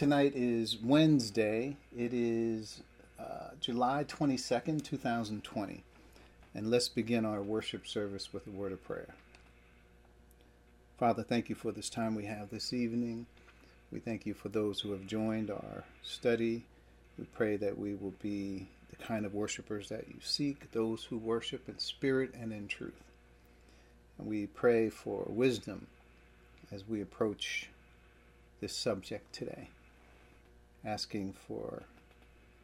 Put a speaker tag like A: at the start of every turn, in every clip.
A: Tonight is Wednesday. It is uh, July 22nd, 2020. And let's begin our worship service with a word of prayer. Father, thank you for this time we have this evening. We thank you for those who have joined our study. We pray that we will be the kind of worshipers that you seek, those who worship in spirit and in truth. And we pray for wisdom as we approach this subject today asking for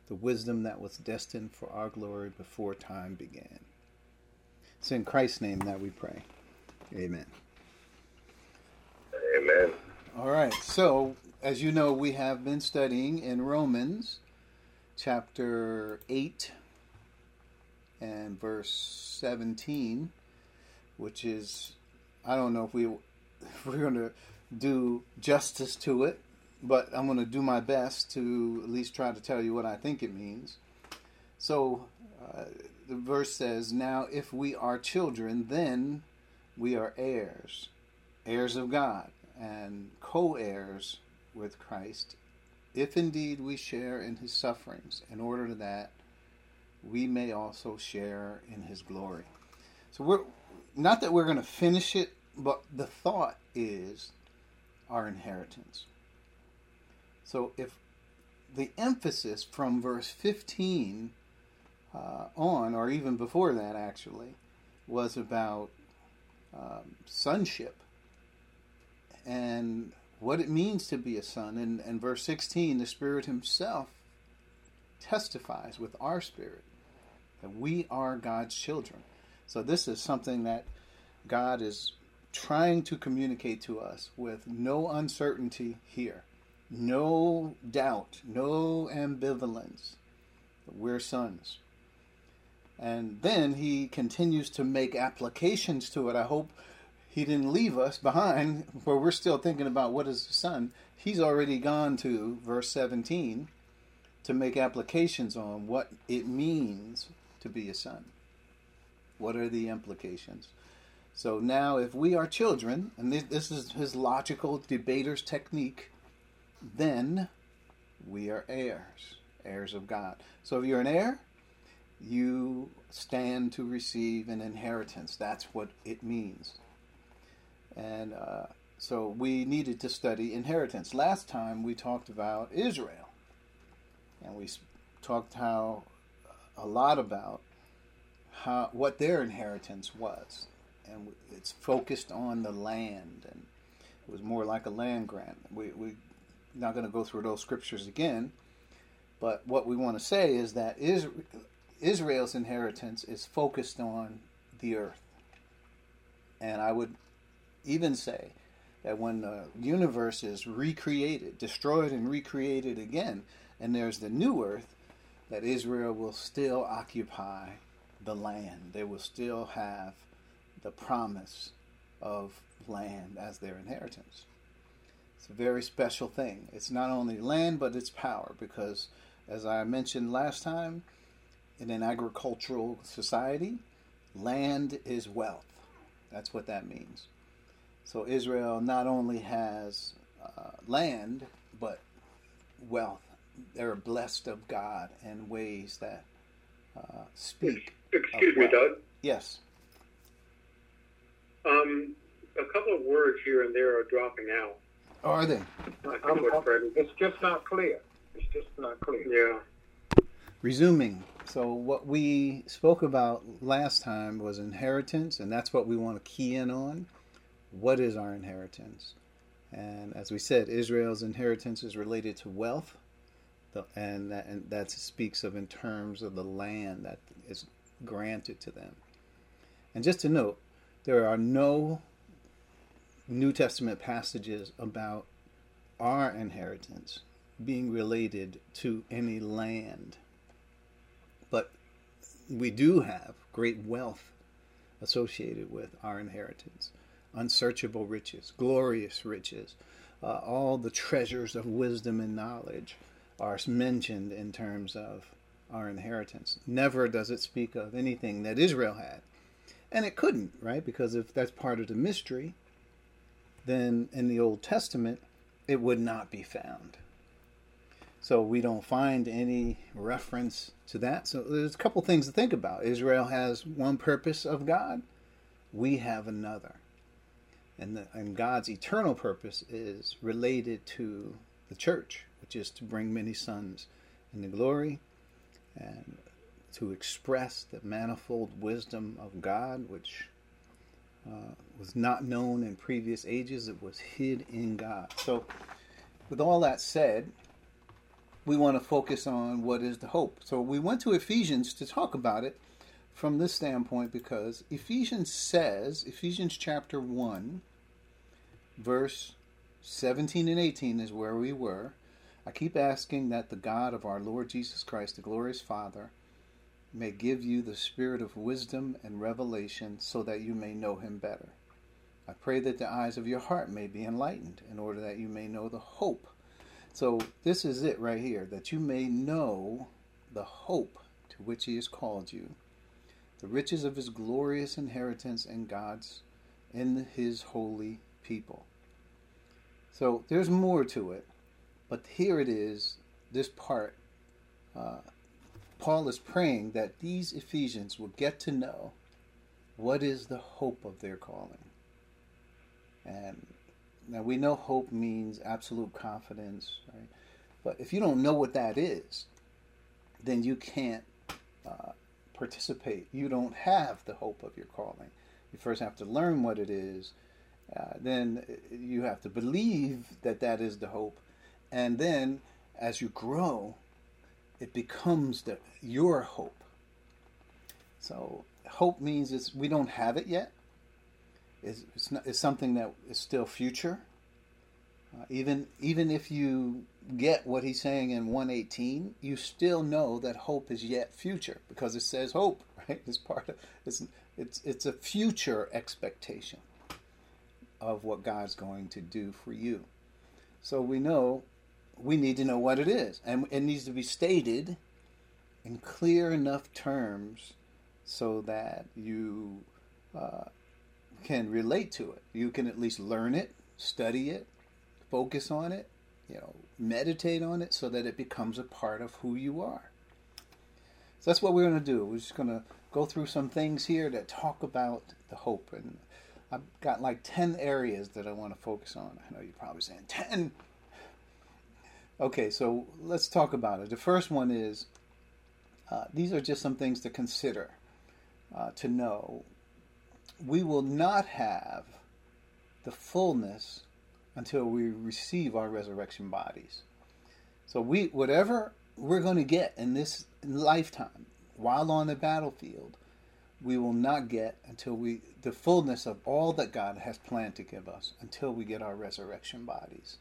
A: the wisdom that was destined for our glory before time began. It's in Christ's name that we pray. Amen.
B: Amen.
A: All right. So, as you know, we have been studying in Romans chapter 8 and verse 17, which is, I don't know if, we, if we're going to do justice to it, but I'm going to do my best to at least try to tell you what I think it means. So uh, the verse says, Now if we are children, then we are heirs, heirs of God, and co heirs with Christ, if indeed we share in his sufferings, in order that we may also share in his glory. So we're not that we're going to finish it, but the thought is our inheritance. So if the emphasis from verse 15 uh, on, or even before that actually, was about um, sonship and what it means to be a son. And, and verse 16, the Spirit Himself testifies with our spirit that we are God's children. So this is something that God is trying to communicate to us with no uncertainty here no doubt, no ambivalence. We're sons. And then he continues to make applications to it. I hope he didn't leave us behind where we're still thinking about what is a son. He's already gone to verse 17 to make applications on what it means to be a son. What are the implications? So now, if we are children, and this is his logical debater's technique, then we are heirs, heirs of God. So if you're an heir, you stand to receive an inheritance. That's what it means. And uh, so we needed to study inheritance. Last time we talked about Israel, and we talked how a lot about how what their inheritance was, and it's focused on the land, and it was more like a land grant. We we not going to go through those scriptures again. But what we want to say is that Israel's inheritance is focused on the earth. And I would even say that when the universe is recreated, destroyed and recreated again, and there's the new earth, that Israel will still occupy the land. They will still have the promise of land as their inheritance. It's a very special thing. It's not only land, but it's power, because as I mentioned last time, in an agricultural society, land is wealth. That's what that means. So Israel not only has uh, land, but wealth. They're blessed of God in ways that uh, speak.
B: Excuse me, Doug.
A: Yes.
B: Um, a couple of words here and there are dropping out.
A: Are they?
C: I'm, it's just not clear. It's just not clear.
B: Yeah.
A: Resuming. So, what we spoke about last time was inheritance, and that's what we want to key in on. What is our inheritance? And as we said, Israel's inheritance is related to wealth, and that, and that speaks of in terms of the land that is granted to them. And just to note, there are no New Testament passages about our inheritance being related to any land. But we do have great wealth associated with our inheritance unsearchable riches, glorious riches. Uh, all the treasures of wisdom and knowledge are mentioned in terms of our inheritance. Never does it speak of anything that Israel had. And it couldn't, right? Because if that's part of the mystery, then in the Old Testament, it would not be found. So we don't find any reference to that. So there's a couple things to think about. Israel has one purpose of God, we have another. And, the, and God's eternal purpose is related to the church, which is to bring many sons into glory and to express the manifold wisdom of God, which uh, was not known in previous ages. It was hid in God. So, with all that said, we want to focus on what is the hope. So, we went to Ephesians to talk about it from this standpoint because Ephesians says, Ephesians chapter 1, verse 17 and 18 is where we were. I keep asking that the God of our Lord Jesus Christ, the glorious Father, may give you the spirit of wisdom and revelation so that you may know him better. I pray that the eyes of your heart may be enlightened in order that you may know the hope. So, this is it right here that you may know the hope to which he has called you, the riches of his glorious inheritance in God's in his holy people. So, there's more to it, but here it is, this part. Uh, Paul is praying that these Ephesians will get to know what is the hope of their calling. And now we know hope means absolute confidence, right? But if you don't know what that is, then you can't uh, participate. You don't have the hope of your calling. You first have to learn what it is. Uh, then you have to believe that that is the hope. And then as you grow, it becomes the, your hope. So hope means it's, we don't have it yet. It's, it's, not, it's something that is still future. Uh, even even if you get what he's saying in 118, you still know that hope is yet future because it says hope, right? It's part of it's it's it's a future expectation of what God's going to do for you. So we know we need to know what it is. And it needs to be stated in clear enough terms so that you uh, can relate to it. You can at least learn it, study it, focus on it, you know, meditate on it so that it becomes a part of who you are. So that's what we're going to do. We're just going to go through some things here that talk about the hope. And I've got like 10 areas that I want to focus on. I know you're probably saying, 10? Okay, so let's talk about it. The first one is uh, these are just some things to consider, uh, to know. We will not have the fullness until we receive our resurrection bodies. So we whatever we're going to get in this lifetime while on the battlefield, we will not get until we the fullness of all that God has planned to give us until we get our resurrection bodies.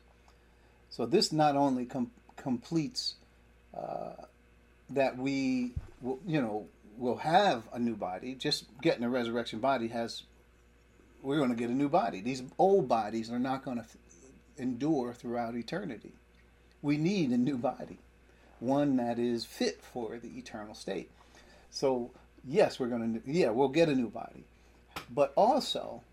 A: So this not only com- completes uh, that we, will, you know, will have a new body. Just getting a resurrection body has. We're going to get a new body. These old bodies are not going to f- endure throughout eternity. We need a new body, one that is fit for the eternal state. So yes, we're going to. Yeah, we'll get a new body, but also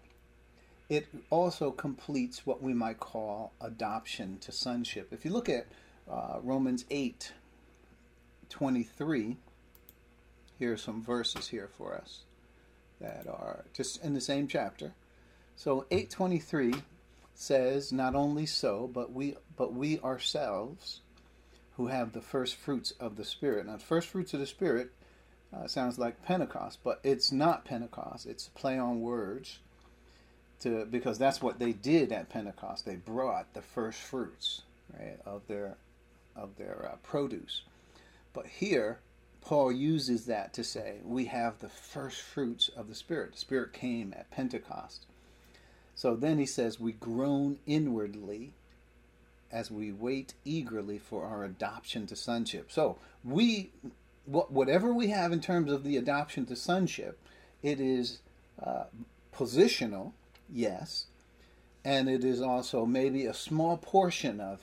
A: it also completes what we might call adoption to sonship. If you look at uh, Romans 8 23, here are some verses here for us that are just in the same chapter. So 823 says, Not only so, but we but we ourselves who have the first fruits of the Spirit. Now, the first fruits of the Spirit uh, sounds like Pentecost, but it's not Pentecost. It's a play on words to because that's what they did at Pentecost. They brought the first fruits right, of their of their uh, produce. But here, Paul uses that to say we have the first fruits of the Spirit. The Spirit came at Pentecost. So then he says we groan inwardly as we wait eagerly for our adoption to sonship. So we whatever we have in terms of the adoption to sonship, it is uh, positional yes, and it is also maybe a small portion of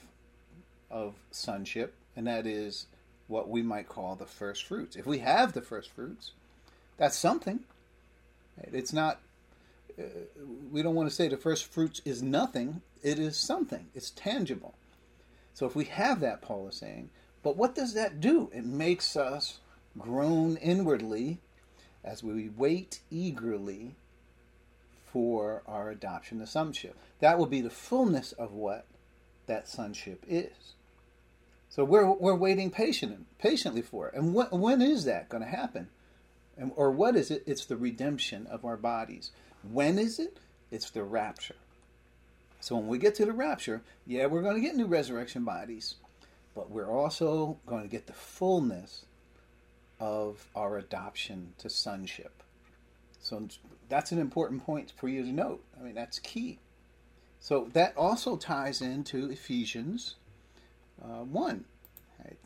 A: of sonship, and that is what we might call the first fruits. If we have the first fruits, that's something. It's not. Uh, we don't want to say the first fruits is nothing. It is something. It's tangible. So if we have that, Paul is saying, but what does that do? It makes us groan inwardly as we wait eagerly for our adoption to sonship. That will be the fullness of what that sonship is. So we're, we're waiting patient, patiently for it. And what, when is that going to happen? And, or what is it? It's the redemption of our bodies. When is it? It's the rapture. So when we get to the rapture, yeah, we're going to get new resurrection bodies, but we're also going to get the fullness of our adoption to sonship. So that's an important point for you to note. I mean, that's key. So that also ties into Ephesians uh, 1. Right?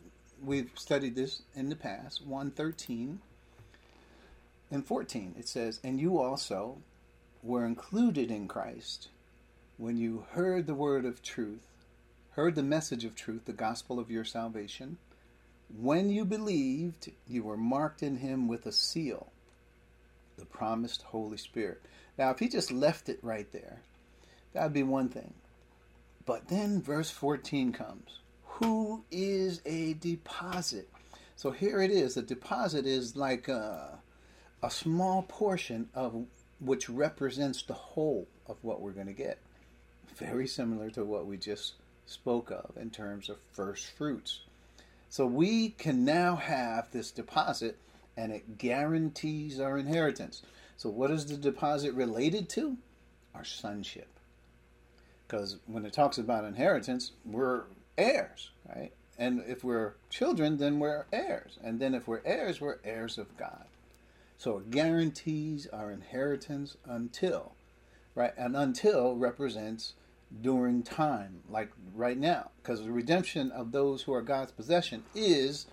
A: We've studied this in the past, 1 13 and 14. It says, And you also were included in Christ when you heard the word of truth, heard the message of truth, the gospel of your salvation. When you believed, you were marked in him with a seal, the promised Holy Spirit. Now, if he just left it right there, that would be one thing. But then verse 14 comes Who is a deposit? So here it is. A deposit is like a, a small portion of which represents the whole of what we're going to get. Very similar to what we just spoke of in terms of first fruits. So we can now have this deposit and it guarantees our inheritance. So, what is the deposit related to? Our sonship. Because when it talks about inheritance, we're heirs, right? And if we're children, then we're heirs. And then if we're heirs, we're heirs of God. So it guarantees our inheritance until, right? And until represents during time, like right now. Because the redemption of those who are God's possession is,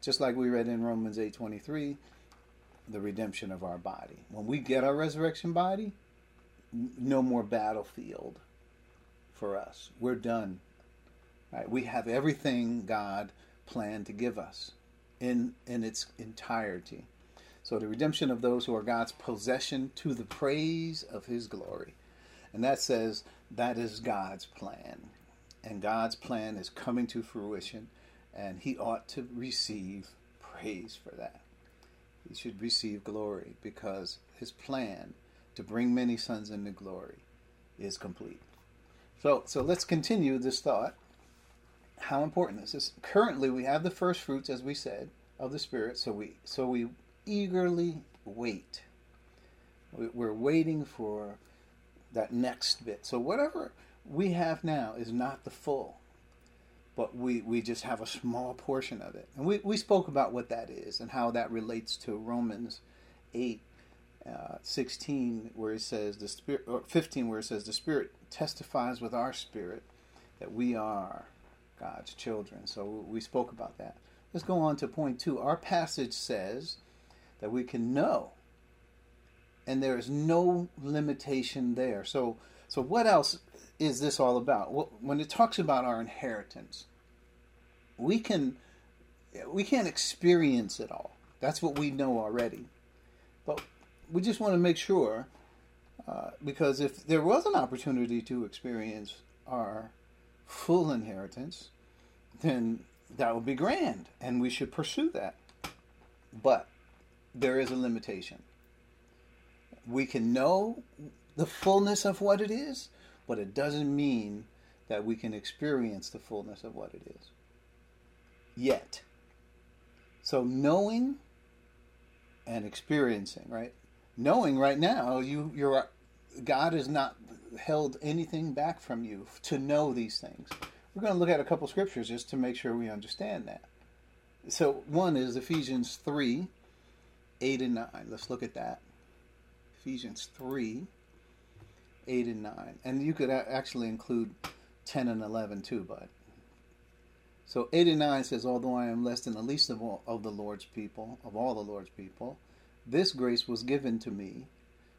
A: just like we read in Romans 8.23, the redemption of our body. When we get our resurrection body, no more battlefield for us. We're done. Right? We have everything God planned to give us in in its entirety. So the redemption of those who are God's possession to the praise of his glory. And that says that is God's plan. And God's plan is coming to fruition and he ought to receive praise for that. He should receive glory because his plan to bring many sons into glory is complete. So, so let's continue this thought. How important this is? Currently, we have the first fruits, as we said, of the Spirit. So we, so we eagerly wait. We're waiting for that next bit. So whatever we have now is not the full, but we, we just have a small portion of it. And we, we spoke about what that is and how that relates to Romans 8, uh, 16, where it says the spirit, or 15, where it says the Spirit testifies with our spirit that we are God's children. So we spoke about that. Let's go on to point two. Our passage says that we can know, and there is no limitation there. So, so what else is this all about? Well, when it talks about our inheritance, we can we can't experience it all. That's what we know already, but we just want to make sure uh, because if there was an opportunity to experience our full inheritance, then that would be grand, and we should pursue that. But there is a limitation. We can know the fullness of what it is, but it doesn't mean that we can experience the fullness of what it is yet. So knowing and experiencing, right? Knowing right now, you you're God has not held anything back from you to know these things. We're going to look at a couple scriptures just to make sure we understand that. So one is Ephesians 3, 8 and 9. Let's look at that. Ephesians 3, 8 and 9. And you could actually include 10 and 11 too, but. So 8 and 9 says, Although I am less than the least of, all, of the Lord's people, of all the Lord's people, this grace was given to me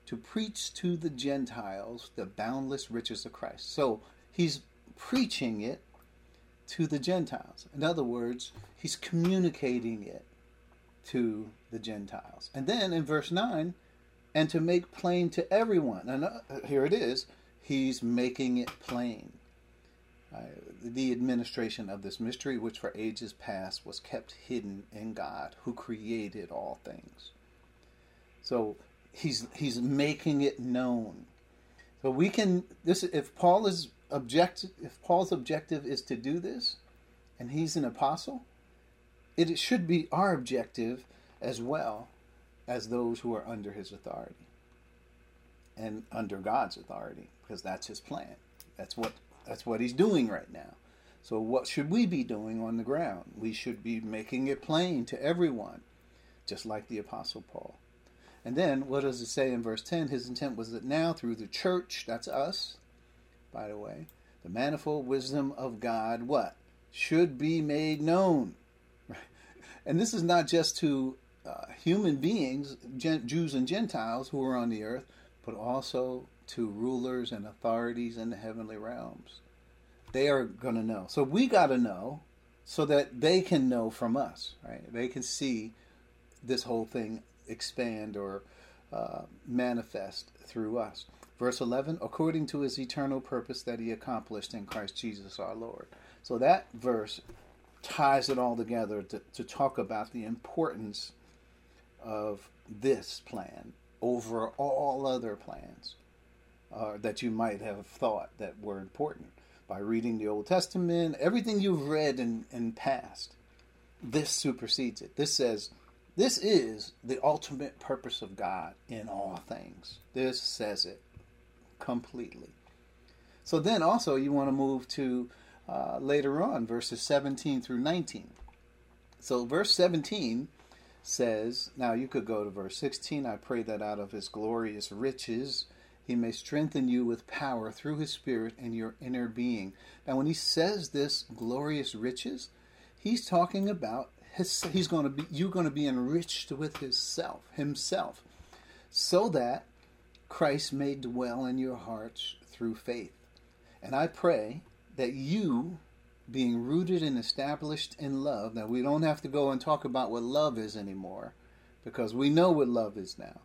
A: to preach to the Gentiles the boundless riches of Christ. So he's preaching it to the Gentiles. In other words, he's communicating it to the Gentiles. And then in verse 9, and to make plain to everyone. And uh, here it is, he's making it plain. uh, the administration of this mystery, which for ages past was kept hidden in God, who created all things. So he's he's making it known. So we can this if Paul is object if Paul's objective is to do this, and he's an apostle, it should be our objective as well as those who are under his authority and under God's authority because that's his plan. That's what that's what he's doing right now. So what should we be doing on the ground? We should be making it plain to everyone, just like the apostle Paul. And then what does it say in verse 10? His intent was that now through the church, that's us, by the way, the manifold wisdom of God what? Should be made known. And this is not just to uh, human beings, Jews and Gentiles who are on the earth, but also to rulers and authorities in the heavenly realms. They are going to know. So we got to know so that they can know from us, right? They can see this whole thing expand or uh, manifest through us. Verse 11, according to his eternal purpose that he accomplished in Christ Jesus our Lord. So that verse ties it all together to, to talk about the importance of this plan over all other plans uh, that you might have thought that were important by reading the Old Testament, everything you've read in, in past. This supersedes it. This says, this is the ultimate purpose of God in all things. This says it completely. So then also you want to move to uh, later on, verses 17 through 19. So verse 17 says, now you could go to verse 16. I pray that out of his glorious riches he may strengthen you with power through his spirit in your inner being. Now, when he says this glorious riches, he's talking about his, he's going to be you're going to be enriched with his self, himself, so that Christ may dwell in your hearts through faith. And I pray that you being rooted and established in love. Now, we don't have to go and talk about what love is anymore because we know what love is now.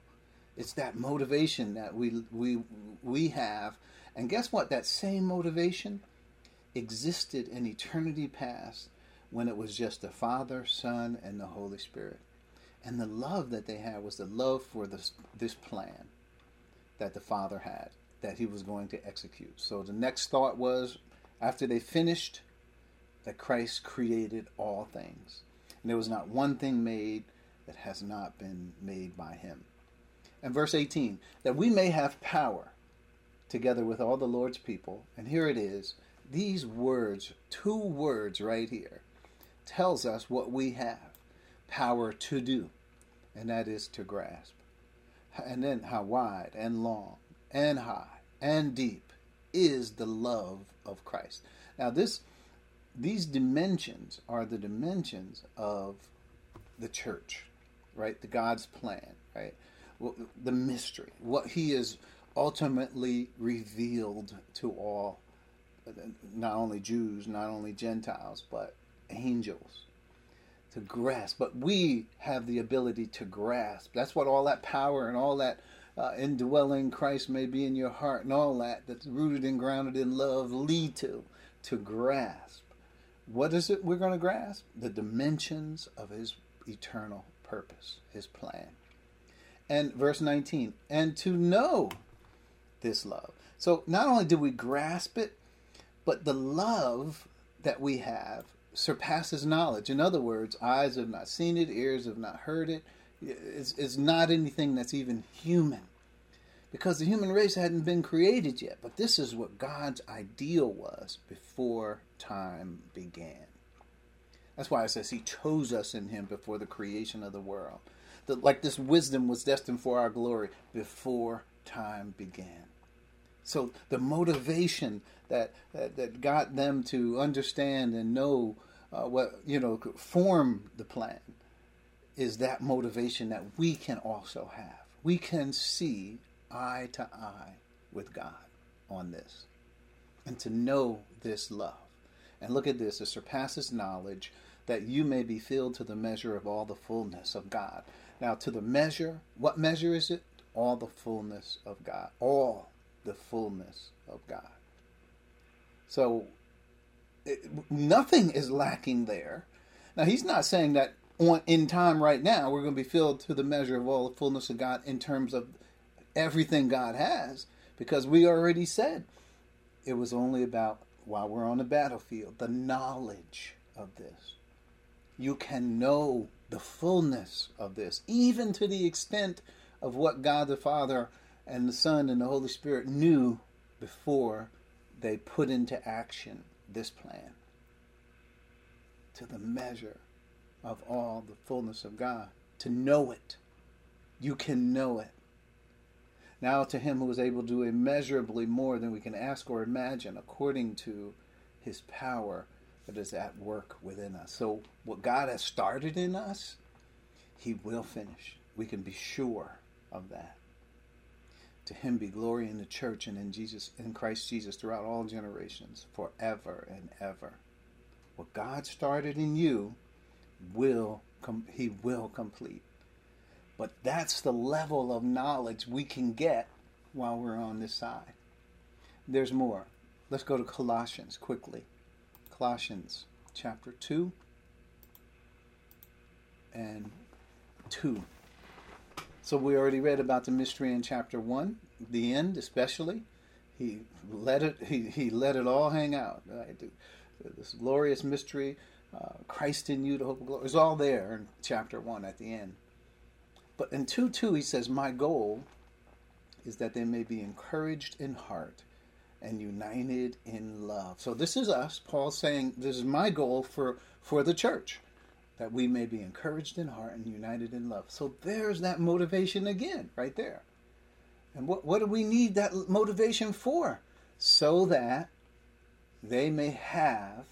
A: It's that motivation that we, we, we have. And guess what? That same motivation existed in eternity past when it was just the Father, Son, and the Holy Spirit. And the love that they had was the love for this, this plan that the Father had, that He was going to execute. So the next thought was after they finished that Christ created all things. And there was not one thing made that has not been made by him. And verse 18, that we may have power together with all the Lord's people. And here it is. These words, two words right here, tells us what we have power to do, and that is to grasp. And then how wide and long and high and deep is the love of Christ. Now, this these dimensions are the dimensions of the church, right? The God's plan, right? The mystery, what He is ultimately revealed to all, not only Jews, not only Gentiles, but angels to grasp. But we have the ability to grasp. That's what all that power and all that uh, indwelling Christ may be in your heart and all that that's rooted and grounded in love lead to, to grasp what is it we're going to grasp? The dimensions of his eternal purpose, his plan. And verse 19, and to know this love. So not only do we grasp it, but the love that we have surpasses knowledge. In other words, eyes have not seen it, ears have not heard it. It's, it's not anything that's even human because the human race hadn't been created yet. But this is what God's ideal was before time began. That's why it says He chose us in Him before the creation of the world. That like this wisdom was destined for our glory before time began. So the motivation that that, that got them to understand and know uh, what you know form the plan is that motivation that we can also have. We can see eye to eye with God on this and to know this love. And look at this it surpasses knowledge that you may be filled to the measure of all the fullness of God. Now, to the measure, what measure is it? All the fullness of God. All the fullness of God. So, it, nothing is lacking there. Now, he's not saying that on, in time right now we're going to be filled to the measure of all the fullness of God in terms of everything God has, because we already said it was only about while we're on the battlefield the knowledge of this. You can know the fullness of this, even to the extent of what God the Father and the Son and the Holy Spirit knew before they put into action this plan. To the measure of all the fullness of God. To know it. You can know it. Now to him who is able to do immeasurably more than we can ask or imagine, according to his power that is at work within us. So what God has started in us, he will finish. We can be sure of that. To him be glory in the church and in Jesus in Christ Jesus throughout all generations, forever and ever. What God started in you will com- he will complete. But that's the level of knowledge we can get while we're on this side. There's more. Let's go to Colossians quickly. Colossians chapter 2 and 2. So we already read about the mystery in chapter 1, the end especially. He let it he, he let it all hang out. Right? This glorious mystery, uh, Christ in you, the hope of glory, is all there in chapter 1 at the end. But in 2 2, he says, My goal is that they may be encouraged in heart and united in love. So this is us, Paul saying, This is my goal for, for the church, that we may be encouraged in heart and united in love. So there's that motivation again, right there. And what, what do we need that motivation for? So that they may have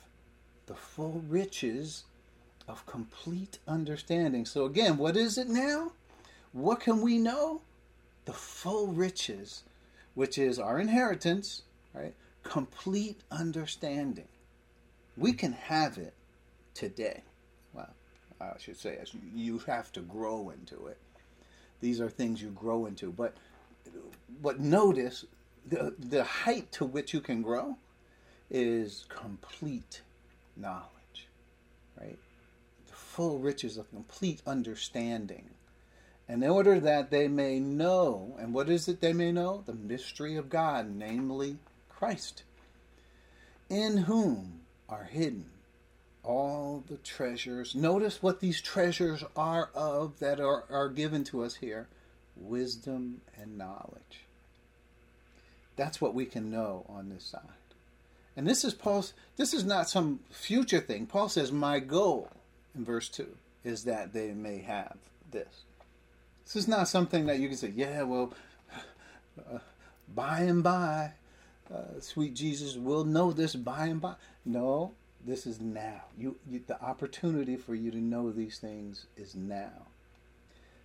A: the full riches of complete understanding. So again, what is it now? What can we know? The full riches, which is our inheritance, right? Complete understanding. We can have it today. Well, I should say, you have to grow into it. These are things you grow into, but but notice the the height to which you can grow is complete knowledge, right? The full riches of complete understanding in order that they may know, and what is it they may know? The mystery of God, namely Christ, in whom are hidden all the treasures. Notice what these treasures are of that are, are given to us here wisdom and knowledge. That's what we can know on this side. And this is Paul's, this is not some future thing. Paul says, My goal, in verse 2, is that they may have this. This is not something that you can say, yeah, well, uh, by and by, uh, sweet Jesus will know this by and by. No, this is now. You, you, the opportunity for you to know these things is now.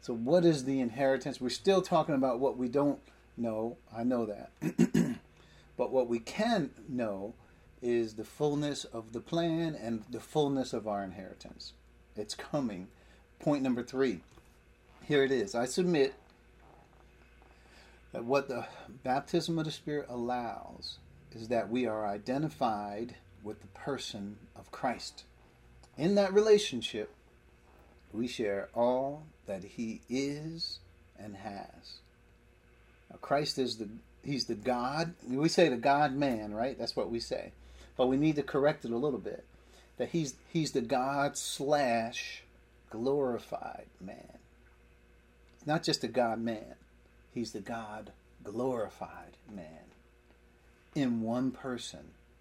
A: So, what is the inheritance? We're still talking about what we don't know. I know that. but what we can know is the fullness of the plan and the fullness of our inheritance. It's coming. Point number three here it is. I submit that what the baptism of the Spirit allows is that we are identified with the person of Christ. In that relationship, we share all that he is and has. Now, Christ is the he's the God. We say the God man, right? That's what we say. But we need to correct it a little bit. That he's he's the God slash glorified man not just a God man, he's the God glorified man in one person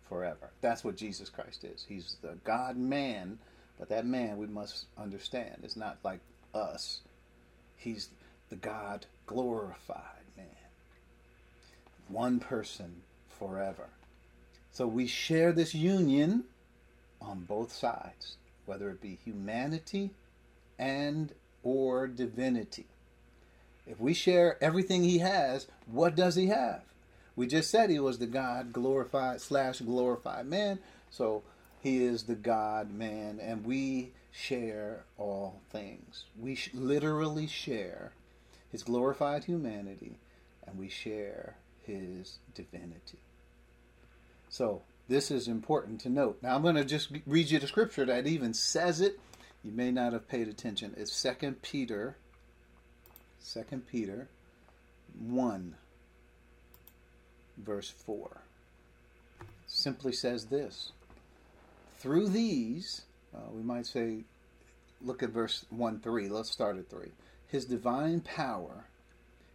A: forever. That's what Jesus Christ is. He's the God man, but that man we must understand is not like us. He's the God glorified man. One person forever. So we share this union on both sides, whether it be humanity and or divinity. If we share everything he has, what does he have? We just said he was the God glorified slash glorified man. So he is the God man, and we share all things. We sh- literally share his glorified humanity, and we share his divinity. So This is important to note. Now I'm going to just read you the scripture that even says it. You may not have paid attention. It's Second Peter, Second Peter, one, verse four. Simply says this: Through these, uh, we might say, look at verse one, three. Let's start at three. His divine power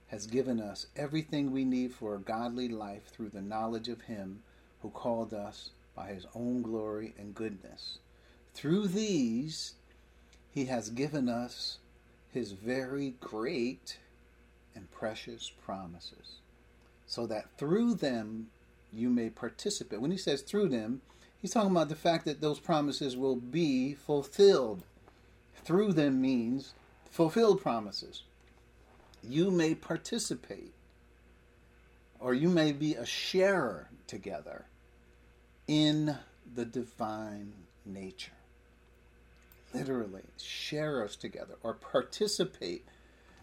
A: has given us everything we need for a godly life through the knowledge of Him who called us by his own glory and goodness. Through these, he has given us his very great and precious promises, so that through them you may participate. When he says through them, he's talking about the fact that those promises will be fulfilled. Through them means fulfilled promises. You may participate, or you may be a sharer together in the divine nature. Literally, share us together or participate.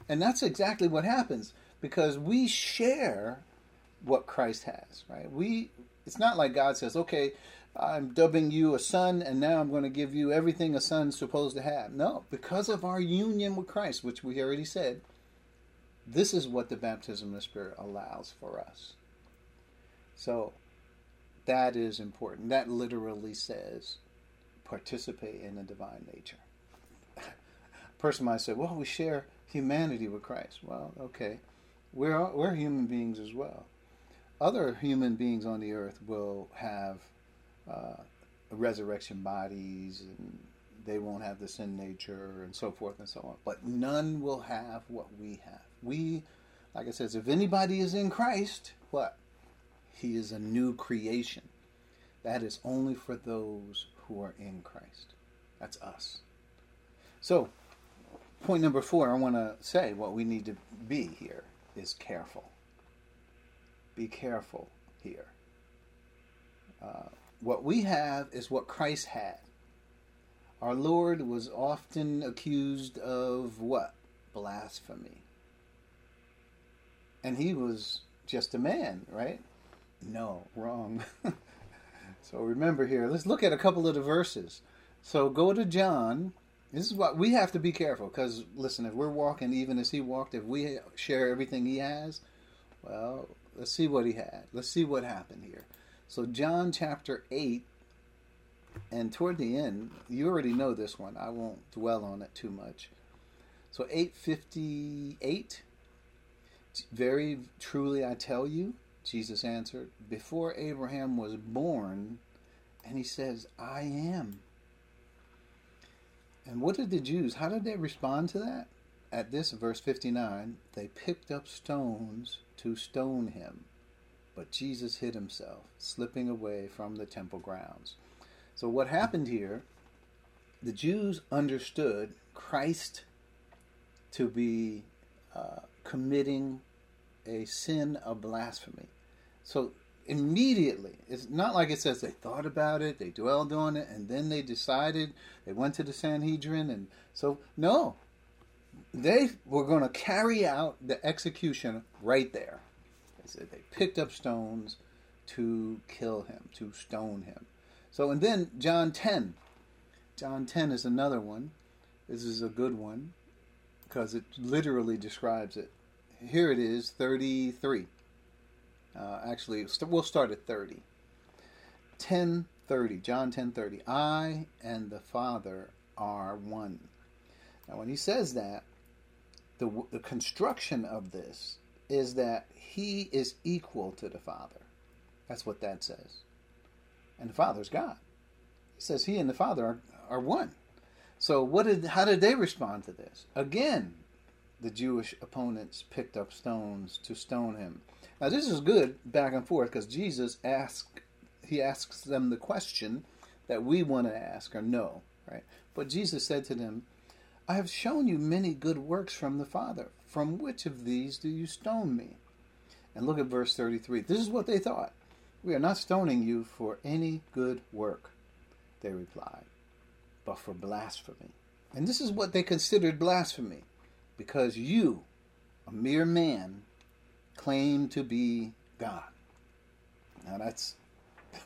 A: And that's exactly what happens because we share what Christ has, right? We it's not like God says, "Okay, I'm dubbing you a son and now I'm going to give you everything a son's supposed to have." No, because of our union with Christ, which we already said, this is what the baptism of the Spirit allows for us. So, that is important. That literally says participate in the divine nature. A person might say, well, we share humanity with Christ. Well, okay. We're, we're human beings as well. Other human beings on the earth will have uh, resurrection bodies and they won't have the sin nature and so forth and so on. But none will have what we have. We, like I said, if anybody is in Christ, what? He is a new creation. That is only for those who are in Christ. That's us. So, point number four, I want to say what we need to be here is careful. Be careful here. Uh, what we have is what Christ had. Our Lord was often accused of what? Blasphemy. And he was just a man, right? No, wrong. so remember here, let's look at a couple of the verses. So go to John. This is what we have to be careful because, listen, if we're walking even as he walked, if we share everything he has, well, let's see what he had. Let's see what happened here. So, John chapter 8, and toward the end, you already know this one. I won't dwell on it too much. So, 858, very truly I tell you, Jesus answered, Before Abraham was born, and he says, I am. And what did the Jews, how did they respond to that? At this, verse 59, they picked up stones to stone him. But Jesus hid himself, slipping away from the temple grounds. So, what happened here, the Jews understood Christ to be uh, committing a sin of blasphemy. So immediately, it's not like it says they thought about it, they dwelled on it, and then they decided, they went to the Sanhedrin, and so, no. They were going to carry out the execution right there. They said they picked up stones to kill him, to stone him. So, and then John 10. John 10 is another one. This is a good one because it literally describes it here it is, 33. Uh, actually, we'll start at 30. 1030, John 1030. I and the Father are one. Now, when he says that, the, the construction of this is that he is equal to the Father. That's what that says. And the Father's God. He says he and the Father are, are one. So what did how did they respond to this? Again, the Jewish opponents picked up stones to stone him. Now this is good back and forth because Jesus asks he asks them the question that we want to ask or know, right? But Jesus said to them, I have shown you many good works from the Father. From which of these do you stone me? And look at verse 33. This is what they thought. We are not stoning you for any good work, they replied, but for blasphemy. And this is what they considered blasphemy because you, a mere man, claim to be God. Now that's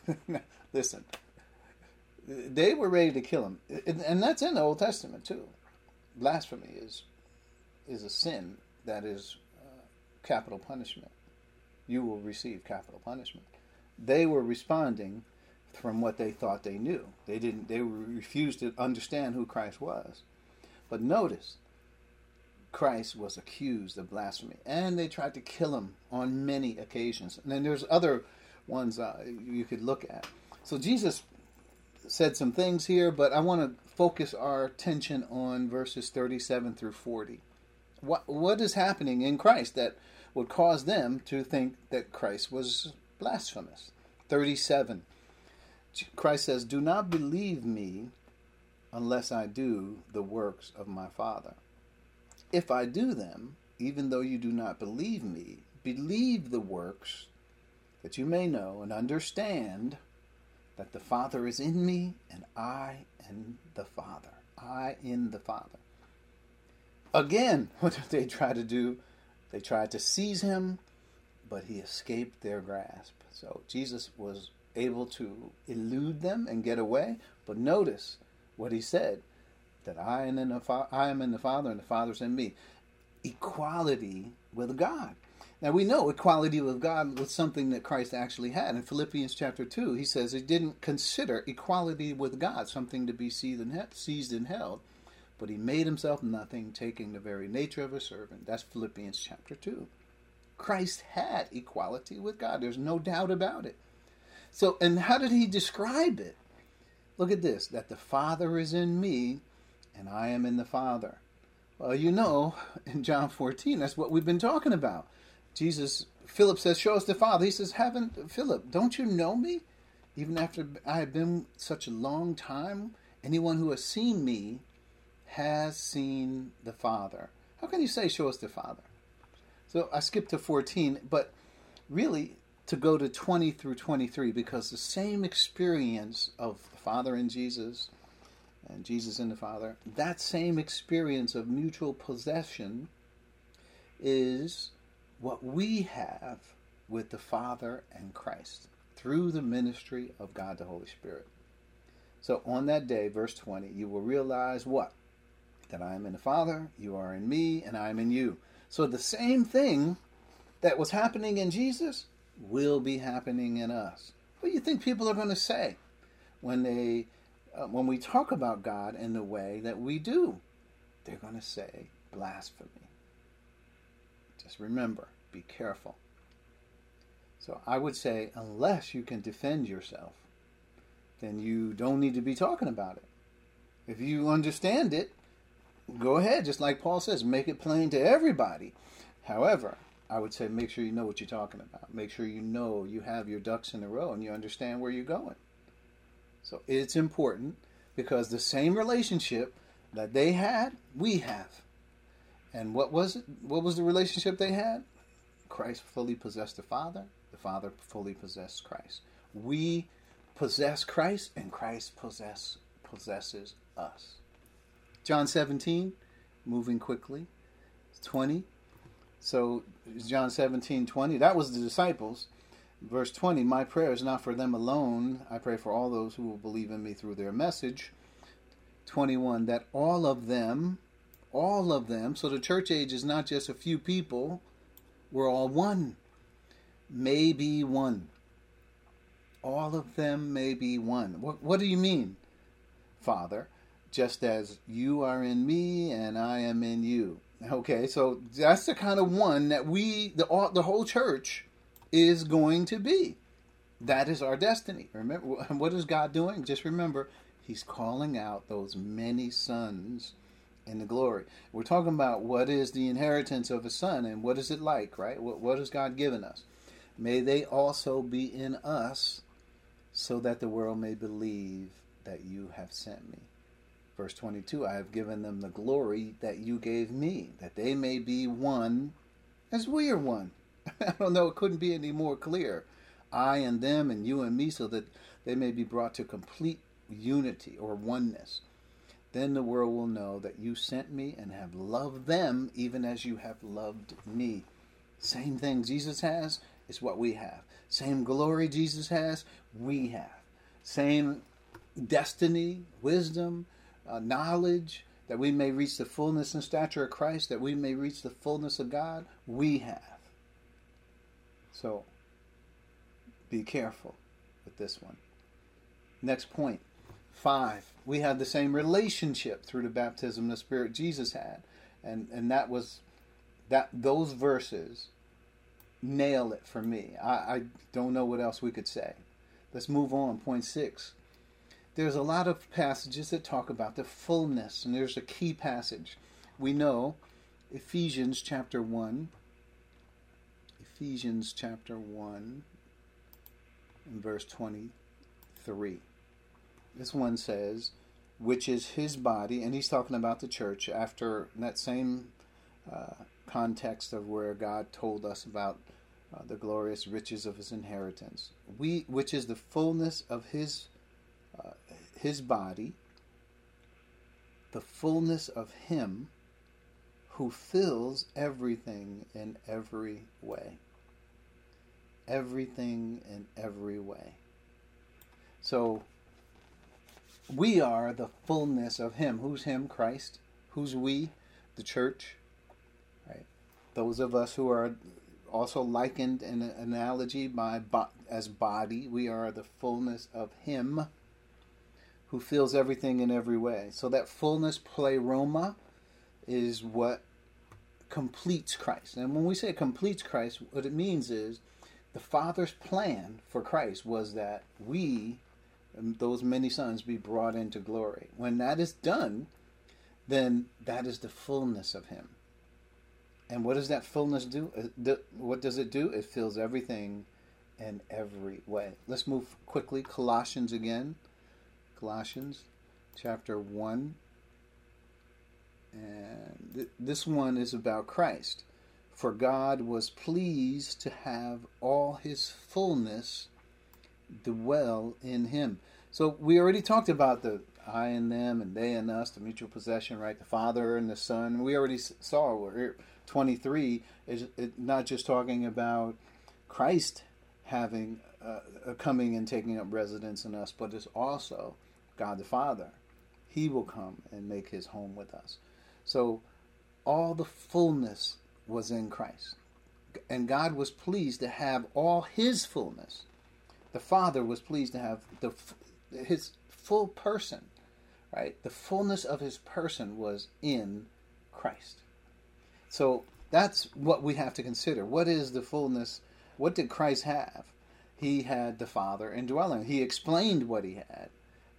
A: Listen, they were ready to kill him, and that's in the Old Testament too. Blasphemy is is a sin that is uh, capital punishment. You will receive capital punishment. They were responding from what they thought they knew. They didn't. They refused to understand who Christ was. But notice, Christ was accused of blasphemy, and they tried to kill him on many occasions. And then there's other ones uh, you could look at. So Jesus said some things here, but I want to focus our attention on verses 37 through 40. What what is happening in Christ that would cause them to think that Christ was blasphemous? 37. Christ says, "Do not believe me unless I do the works of my Father. If I do them, even though you do not believe me, believe the works that you may know and understand that the Father is in me and I in the Father. I in the Father. Again, what did they try to do? They tried to seize him, but he escaped their grasp. So Jesus was able to elude them and get away. But notice what he said that I am in the, fa- I am in the Father and the Father's in me. Equality with God. Now we know equality with God was something that Christ actually had. In Philippians chapter 2, he says he didn't consider equality with God something to be seized and held, but he made himself nothing, taking the very nature of a servant. That's Philippians chapter 2. Christ had equality with God. There's no doubt about it. So, and how did he describe it? Look at this that the Father is in me and I am in the Father. Well, you know, in John 14, that's what we've been talking about. Jesus, Philip says, Show us the Father. He says, Haven't, Philip, don't you know me? Even after I have been such a long time, anyone who has seen me has seen the Father. How can you say, Show us the Father? So I skipped to 14, but really to go to 20 through 23 because the same experience of the Father and Jesus and Jesus and the Father, that same experience of mutual possession is what we have with the Father and Christ through the ministry of God the Holy Spirit. So on that day, verse 20, you will realize what? That I am in the Father, you are in me, and I am in you. So the same thing that was happening in Jesus will be happening in us. What do you think people are going to say when they uh, when we talk about God in the way that we do? They're going to say blasphemy. Just remember, be careful. So I would say, unless you can defend yourself, then you don't need to be talking about it. If you understand it, go ahead, just like Paul says, make it plain to everybody. However, I would say make sure you know what you're talking about. Make sure you know you have your ducks in a row and you understand where you're going. So it's important because the same relationship that they had, we have. And what was it? What was the relationship they had? Christ fully possessed the Father, the Father fully possessed Christ. We possess Christ, and Christ possess, possesses us. John 17, moving quickly, 20. So, John 17, 20, that was the disciples. Verse 20, my prayer is not for them alone. I pray for all those who will believe in me through their message. 21, that all of them all of them. So the church age is not just a few people, we're all one. May be one. All of them may be one. What, what do you mean, Father? Just as you are in me and I am in you. Okay, so that's the kind of one that we, the, all, the whole church, is going to be. That is our destiny. Remember, what is God doing? Just remember, He's calling out those many sons in the glory. We're talking about what is the inheritance of a son and what is it like, right? What, what has God given us? May they also be in us so that the world may believe that you have sent me. Verse 22 I have given them the glory that you gave me, that they may be one as we are one. I don't know, it couldn't be any more clear. I and them and you and me, so that they may be brought to complete unity or oneness. Then the world will know that you sent me and have loved them even as you have loved me. Same thing Jesus has, is what we have. Same glory Jesus has, we have. Same destiny, wisdom, uh, knowledge, that we may reach the fullness and stature of Christ, that we may reach the fullness of God, we have. So, be careful with this one. Next. Five, we have the same relationship through the baptism the Spirit Jesus had. And and that was that those verses nail it for me. I, I don't know what else we could say. Let's move on. Point six. There's a lot of passages that talk about the fullness, and there's a key passage. We know Ephesians chapter 1. Ephesians chapter 1 and verse 23. This one says, which is his body, and he's talking about the church after that same uh, context of where God told us about uh, the glorious riches of his inheritance. We, which is the fullness of his uh, his body, the fullness of him who fills everything in every way. Everything in every way. So we are the fullness of him. Who's him? Christ. Who's we? The church. Right. Those of us who are also likened in an analogy by as body, we are the fullness of him who fills everything in every way. So that fullness pleroma is what completes Christ. And when we say completes Christ, what it means is the Father's plan for Christ was that we, those many sons, be brought into glory. When that is done, then that is the fullness of Him. And what does that fullness do? Uh, what does it do? It fills everything in every way. Let's move quickly. Colossians again. Colossians chapter 1. And th- this one is about Christ. For God was pleased to have all his fullness dwell in him. So we already talked about the I and them and they and us, the mutual possession, right? The Father and the Son. We already saw where 23 is not just talking about Christ having uh, coming and taking up residence in us, but it's also God the Father. He will come and make his home with us. So all the fullness was in Christ. And God was pleased to have all his fullness. The Father was pleased to have the his full person, right? The fullness of his person was in Christ. So that's what we have to consider. What is the fullness? What did Christ have? He had the Father indwelling. He explained what he had.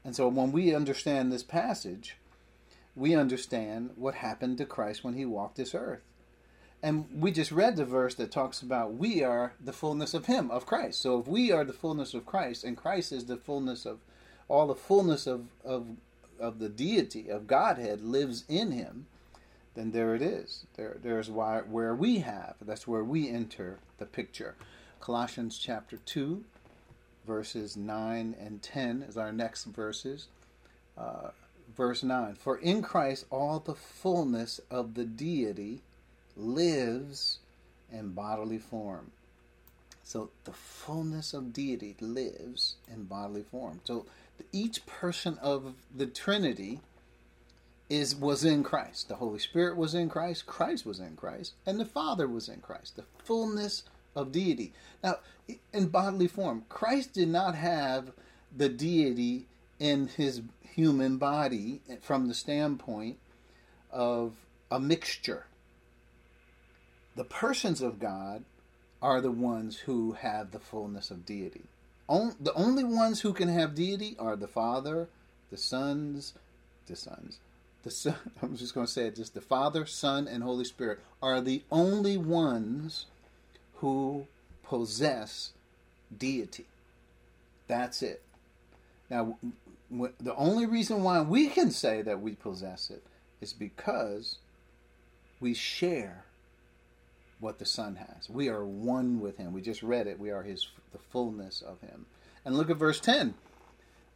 A: And so when we understand this passage, we understand what happened to Christ when he walked this earth. And we just read the verse that talks about we are the fullness of him, of Christ. So if we are the fullness of Christ, and Christ is the fullness of all the fullness of, of, of the deity, of Godhead, lives in him, then there it is. There, there's why, where we have. That's where we enter the picture. Colossians chapter 2, verses 9 and 10 is our next verses. Uh, verse 9 For in Christ all the fullness of the deity lives in bodily form. So the fullness of deity lives in bodily form. So each person of the Trinity is was in Christ. The Holy Spirit was in Christ, Christ was in Christ, and the Father was in Christ. The fullness of deity. Now, in bodily form, Christ did not have the deity in his human body from the standpoint of a mixture. The persons of God are the ones who have the fullness of deity. The only ones who can have deity are the Father, the sons, the sons, the Son. I'm just going to say it. Just the Father, Son, and Holy Spirit are the only ones who possess deity. That's it. Now, the only reason why we can say that we possess it is because we share what the Son has. We are one with Him. We just read it. We are His the fullness of Him. And look at verse ten.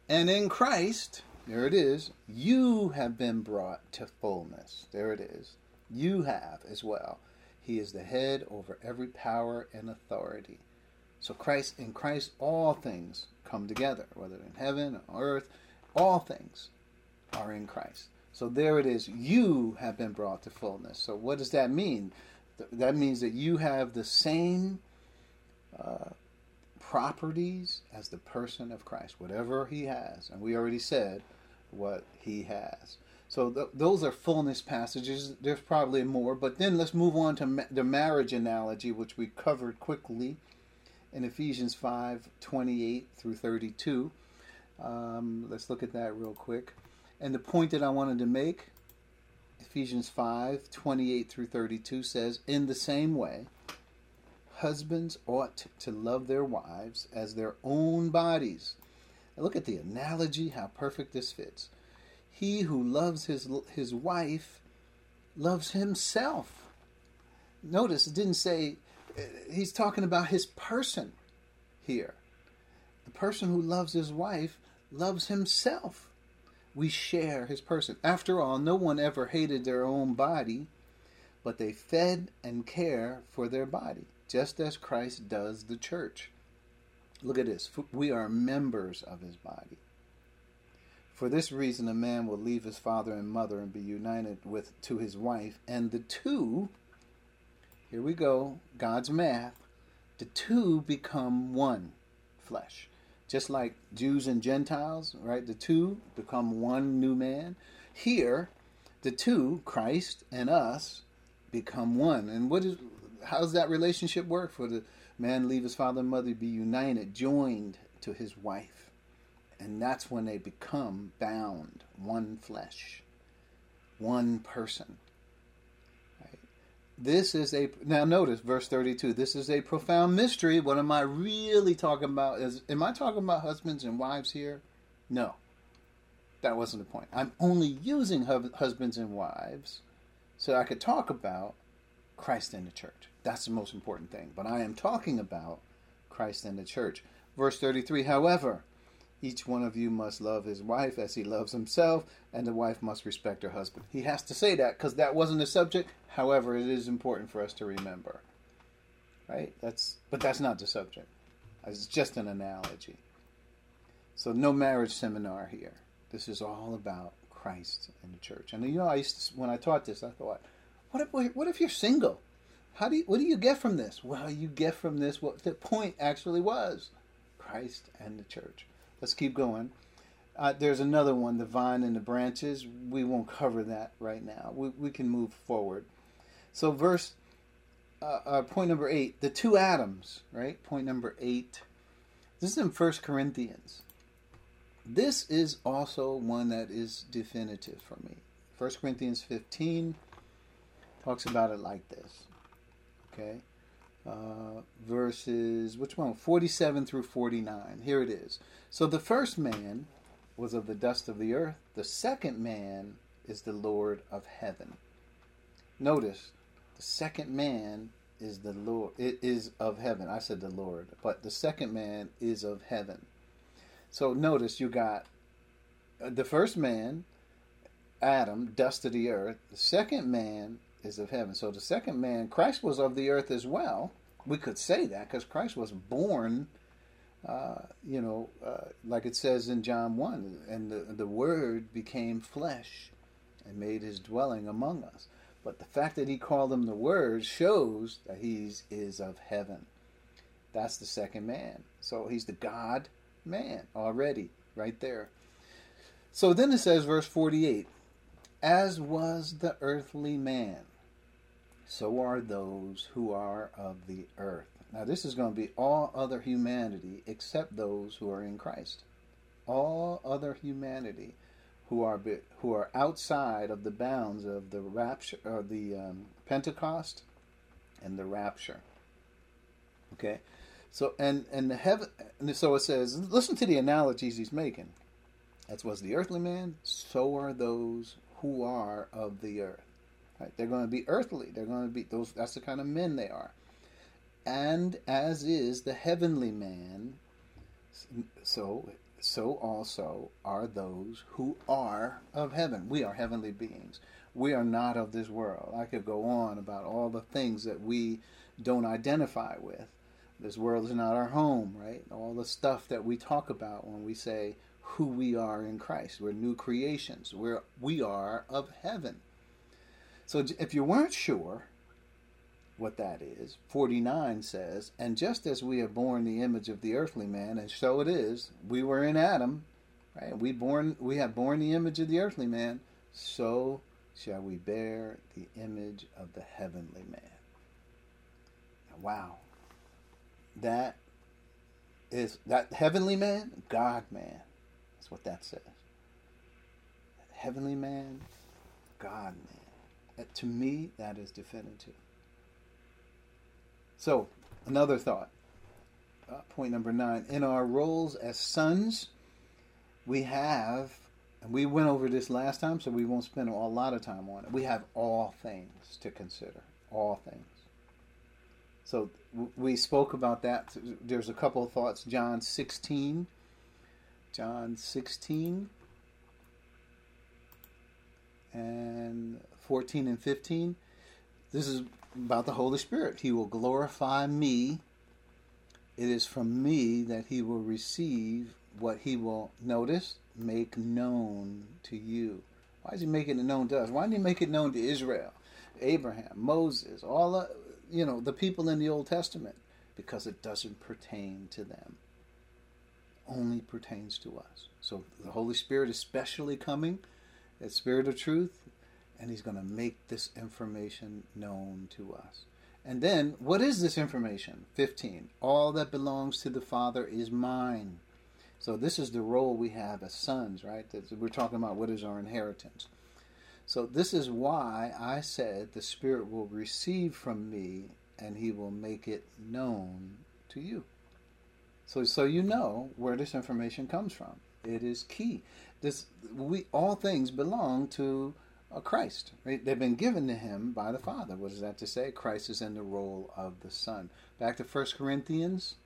A: And in Christ, there it is. You have been brought to fullness. There it is. You have as well. He is the head over every power and authority. So Christ in Christ all things come together, whether in heaven or earth, all things are in Christ. So there it is. You have been brought to fullness. So what does that mean? That means that you have the same uh, properties as the person of Christ, whatever he has. And we already said what he has. So th- those are fullness passages. There's probably more, but then let's move on to ma- the marriage analogy, which we covered quickly in Ephesians 5 28 through 32. Um, let's look at that real quick. And the point that I wanted to make, Ephesians 5 28 through 32 says, In the same way, husbands ought to love their wives as their own bodies. Now look at the analogy, how perfect this fits. He who loves his, his wife loves himself. Notice it didn't say, uh, he's talking about his person here. The person who loves his wife loves himself. We share his person. After all, no one ever hated their own body, but they fed and care for their body, just as Christ does the church. Look at this. We are members of his body. For this reason, a man will leave his father and mother and be united with to his wife, and the two, here we go, God's math, the two become one flesh. Just like Jews and Gentiles, right? The two become one new man. Here, the two, Christ and us, become one. And what is how does that relationship work? For the man leave his father and mother, be united, joined to his wife and that's when they become bound, one flesh, one person. This is a now notice verse 32. This is a profound mystery. What am I really talking about? Is am I talking about husbands and wives here? No. That wasn't the point. I'm only using husbands and wives so I could talk about Christ and the church. That's the most important thing. But I am talking about Christ and the church. Verse 33 However, each one of you must love his wife as he loves himself, and the wife must respect her husband. He has to say that because that wasn't the subject. However, it is important for us to remember. Right? That's but that's not the subject. It's just an analogy. So no marriage seminar here. This is all about Christ and the church. And you know, I used to, when I taught this, I thought, what if what if you're single? How do you, what do you get from this? Well, you get from this what the point actually was: Christ and the church. Let's keep going. Uh, there's another one, the vine and the branches. We won't cover that right now. We, we can move forward. So, verse, uh, uh, point number eight, the two Adams, right? Point number eight. This is in First Corinthians. This is also one that is definitive for me. First Corinthians 15 talks about it like this. Okay? Uh, verses, which one? 47 through 49. Here it is. So the first man was of the dust of the earth, the second man is the Lord of heaven. Notice, the second man is the Lord, it is of heaven. I said the Lord, but the second man is of heaven. So notice you got uh, the first man, Adam, dust of the earth. The second man is of heaven. So the second man, Christ was of the earth as well. We could say that because Christ was born uh, you know, uh, like it says in John 1, and the, the Word became flesh and made his dwelling among us. But the fact that he called him the Word shows that he is of heaven. That's the second man. So he's the God man already, right there. So then it says, verse 48 As was the earthly man, so are those who are of the earth. Now, this is going to be all other humanity except those who are in Christ. All other humanity who are who are outside of the bounds of the rapture or the um, Pentecost and the rapture. Okay, so and and the heaven. And so it says. Listen to the analogies he's making. As was the earthly man, so are those who are of the earth. Right? They're going to be earthly. They're going to be those. That's the kind of men they are and as is the heavenly man, so so also are those who are of heaven. We are heavenly beings. We are not of this world. I could go on about all the things that we don't identify with, This world is not our home, right? All the stuff that we talk about when we say who we are in Christ. We're new creations. We're we are of heaven. So if you weren't sure what that is, 49 says, and just as we have borne the image of the earthly man, and so it is, we were in Adam, right? We born we have borne the image of the earthly man, so shall we bear the image of the heavenly man. Wow. That is that heavenly man, God man. That's what that says. Heavenly man, God man. To me, that is definitive. So, another thought. Uh, point number nine. In our roles as sons, we have, and we went over this last time, so we won't spend a lot of time on it. We have all things to consider. All things. So we spoke about that. There's a couple of thoughts. John 16. John 16 and 14 and 15. This is about the Holy Spirit. He will glorify me. It is from me that he will receive what he will notice, make known to you. Why is he making it known to us? Why didn't he make it known to Israel, Abraham, Moses, all the, you know, the people in the Old Testament? Because it doesn't pertain to them. Only pertains to us. So the Holy Spirit is specially coming, that Spirit of truth, and He's going to make this information known to us. And then, what is this information? 15. All that belongs to the Father is mine. So, this is the role we have as sons, right? We're talking about what is our inheritance. So, this is why I said the Spirit will receive from me and He will make it known to you. So, so you know where this information comes from. It is key. This we all things belong to uh, Christ. Right? They've been given to him by the Father. What is that to say? Christ is in the role of the Son. Back to 1 Corinthians.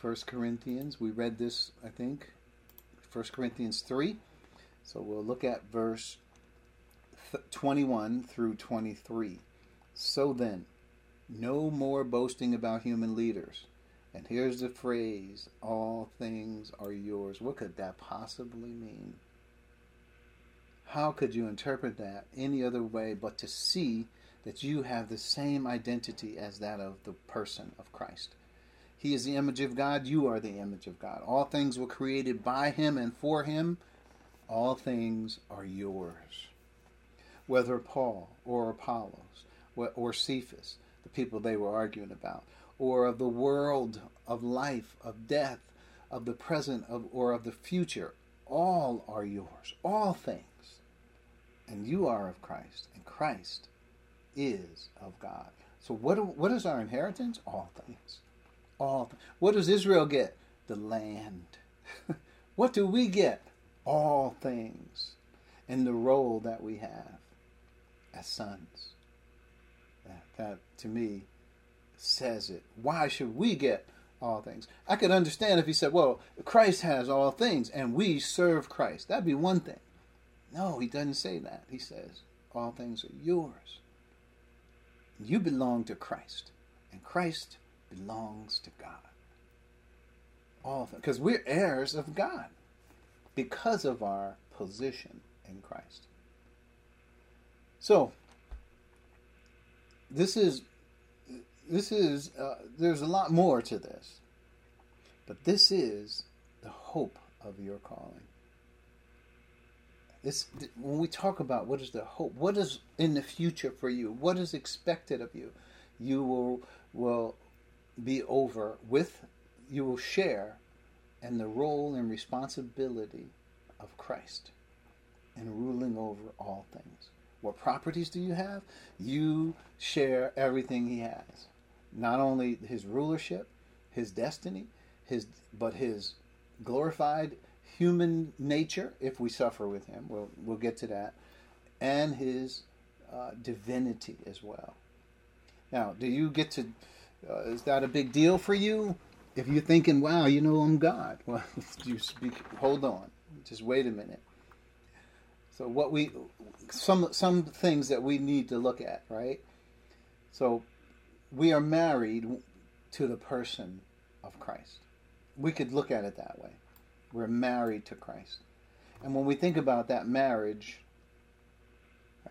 A: 1 Corinthians. We read this, I think, 1 Corinthians 3. So we'll look at verse 21 through 23. So then, no more boasting about human leaders. And here's the phrase all things are yours. What could that possibly mean? How could you interpret that any other way but to see that you have the same identity as that of the person of Christ? He is the image of God, you are the image of God. All things were created by Him and for Him. All things are yours. Whether Paul or Apollos or Cephas, the people they were arguing about, or of the world, of life, of death, of the present, of, or of the future, all are yours. All things and you are of Christ, and Christ is of God. So what what is our inheritance? All things. All th- what does Israel get? The land. what do we get? All things. And the role that we have as sons. That, that to me says it. Why should we get all things? I could understand if he said, well, Christ has all things and we serve Christ. That'd be one thing. No, he doesn't say that. He says, All things are yours. You belong to Christ, and Christ belongs to God. All because we're heirs of God because of our position in Christ. So, this is this is uh, there's a lot more to this, but this is the hope of your calling. When we talk about what is the hope, what is in the future for you, what is expected of you, you will will be over with, you will share in the role and responsibility of Christ in ruling over all things. What properties do you have? You share everything he has. Not only his rulership, his destiny, his but his glorified human nature if we suffer with him. We'll, we'll get to that. And his uh, divinity as well. Now, do you get to, uh, is that a big deal for you? If you're thinking, wow, you know, I'm God. Well, you speak, hold on. Just wait a minute. So what we, some, some things that we need to look at, right? So we are married to the person of Christ. We could look at it that way. We're married to Christ. And when we think about that marriage,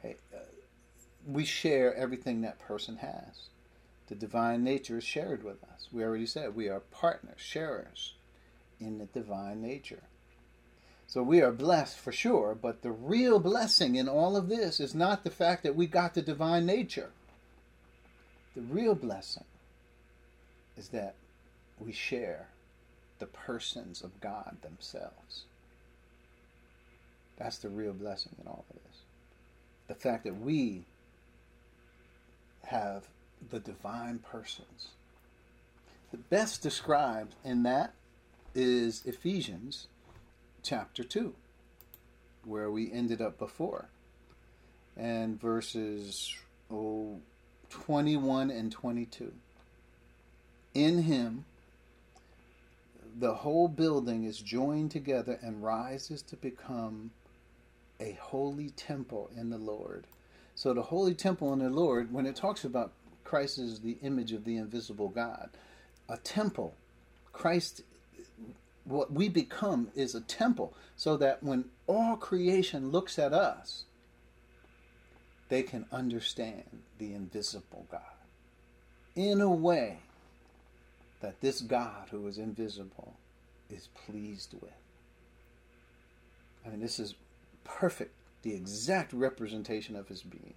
A: right, uh, we share everything that person has. The divine nature is shared with us. We already said we are partners, sharers in the divine nature. So we are blessed for sure, but the real blessing in all of this is not the fact that we got the divine nature. The real blessing is that we share the persons of God themselves. That's the real blessing in all of this. The fact that we have the divine persons. The best described in that is Ephesians chapter 2, where we ended up before, and verses oh, 21 and 22. In him, the whole building is joined together and rises to become a holy temple in the Lord. So, the holy temple in the Lord, when it talks about Christ as the image of the invisible God, a temple, Christ, what we become is a temple, so that when all creation looks at us, they can understand the invisible God in a way that this God who is invisible is pleased with. I mean, this is perfect, the exact representation of his being.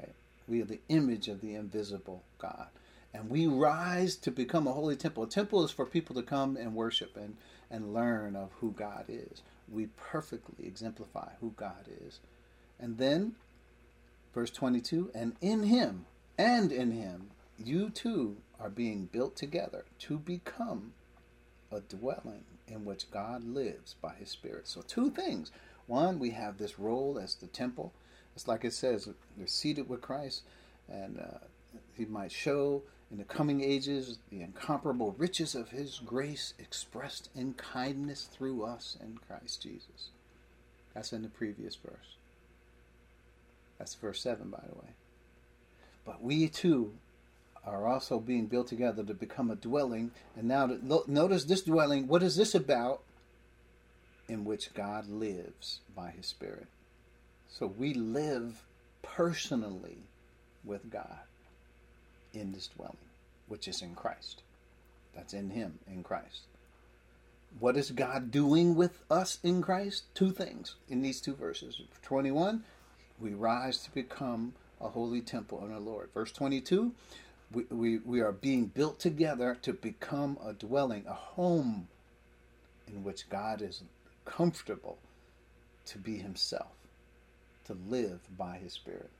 A: Right? We are the image of the invisible God. And we rise to become a holy temple. A temple is for people to come and worship and, and learn of who God is. We perfectly exemplify who God is. And then, verse 22 and in him, and in him, you too are being built together to become a dwelling in which God lives by his Spirit. So, two things. One, we have this role as the temple. It's like it says, we're seated with Christ, and uh, he might show in the coming ages the incomparable riches of his grace expressed in kindness through us in Christ Jesus. That's in the previous verse. That's verse 7, by the way. But we too are also being built together to become a dwelling. And now, notice this dwelling. What is this about? In which God lives by His Spirit. So we live personally with God in this dwelling, which is in Christ. That's in Him, in Christ. What is God doing with us in Christ? Two things in these two verses. 21, we rise to become a holy temple in the Lord. Verse 22, we, we, we are being built together to become a dwelling, a home in which God is comfortable to be Himself, to live by His Spirit.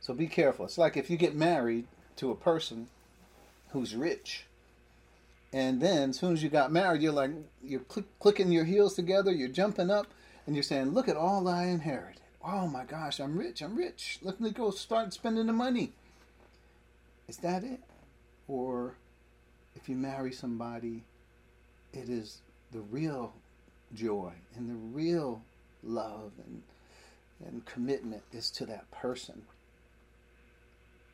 A: So be careful. It's like if you get married to a person who's rich, and then as soon as you got married, you're like, you're click, clicking your heels together, you're jumping up, and you're saying, Look at all I inherited. Oh my gosh, I'm rich, I'm rich. Let me go start spending the money. Is that it? Or if you marry somebody, it is the real joy and the real love and, and commitment is to that person.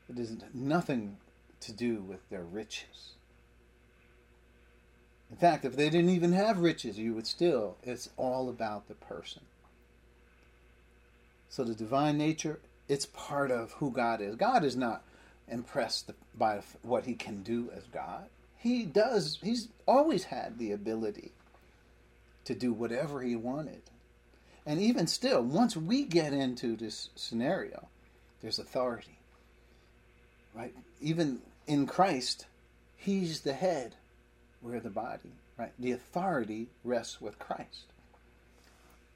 A: It is nothing to do with their riches. In fact, if they didn't even have riches, you would still, it's all about the person. So the divine nature, it's part of who God is. God is not impressed by what he can do as God. He does, he's always had the ability to do whatever he wanted. And even still, once we get into this scenario, there's authority. Right? Even in Christ, he's the head, we're the body. Right? The authority rests with Christ.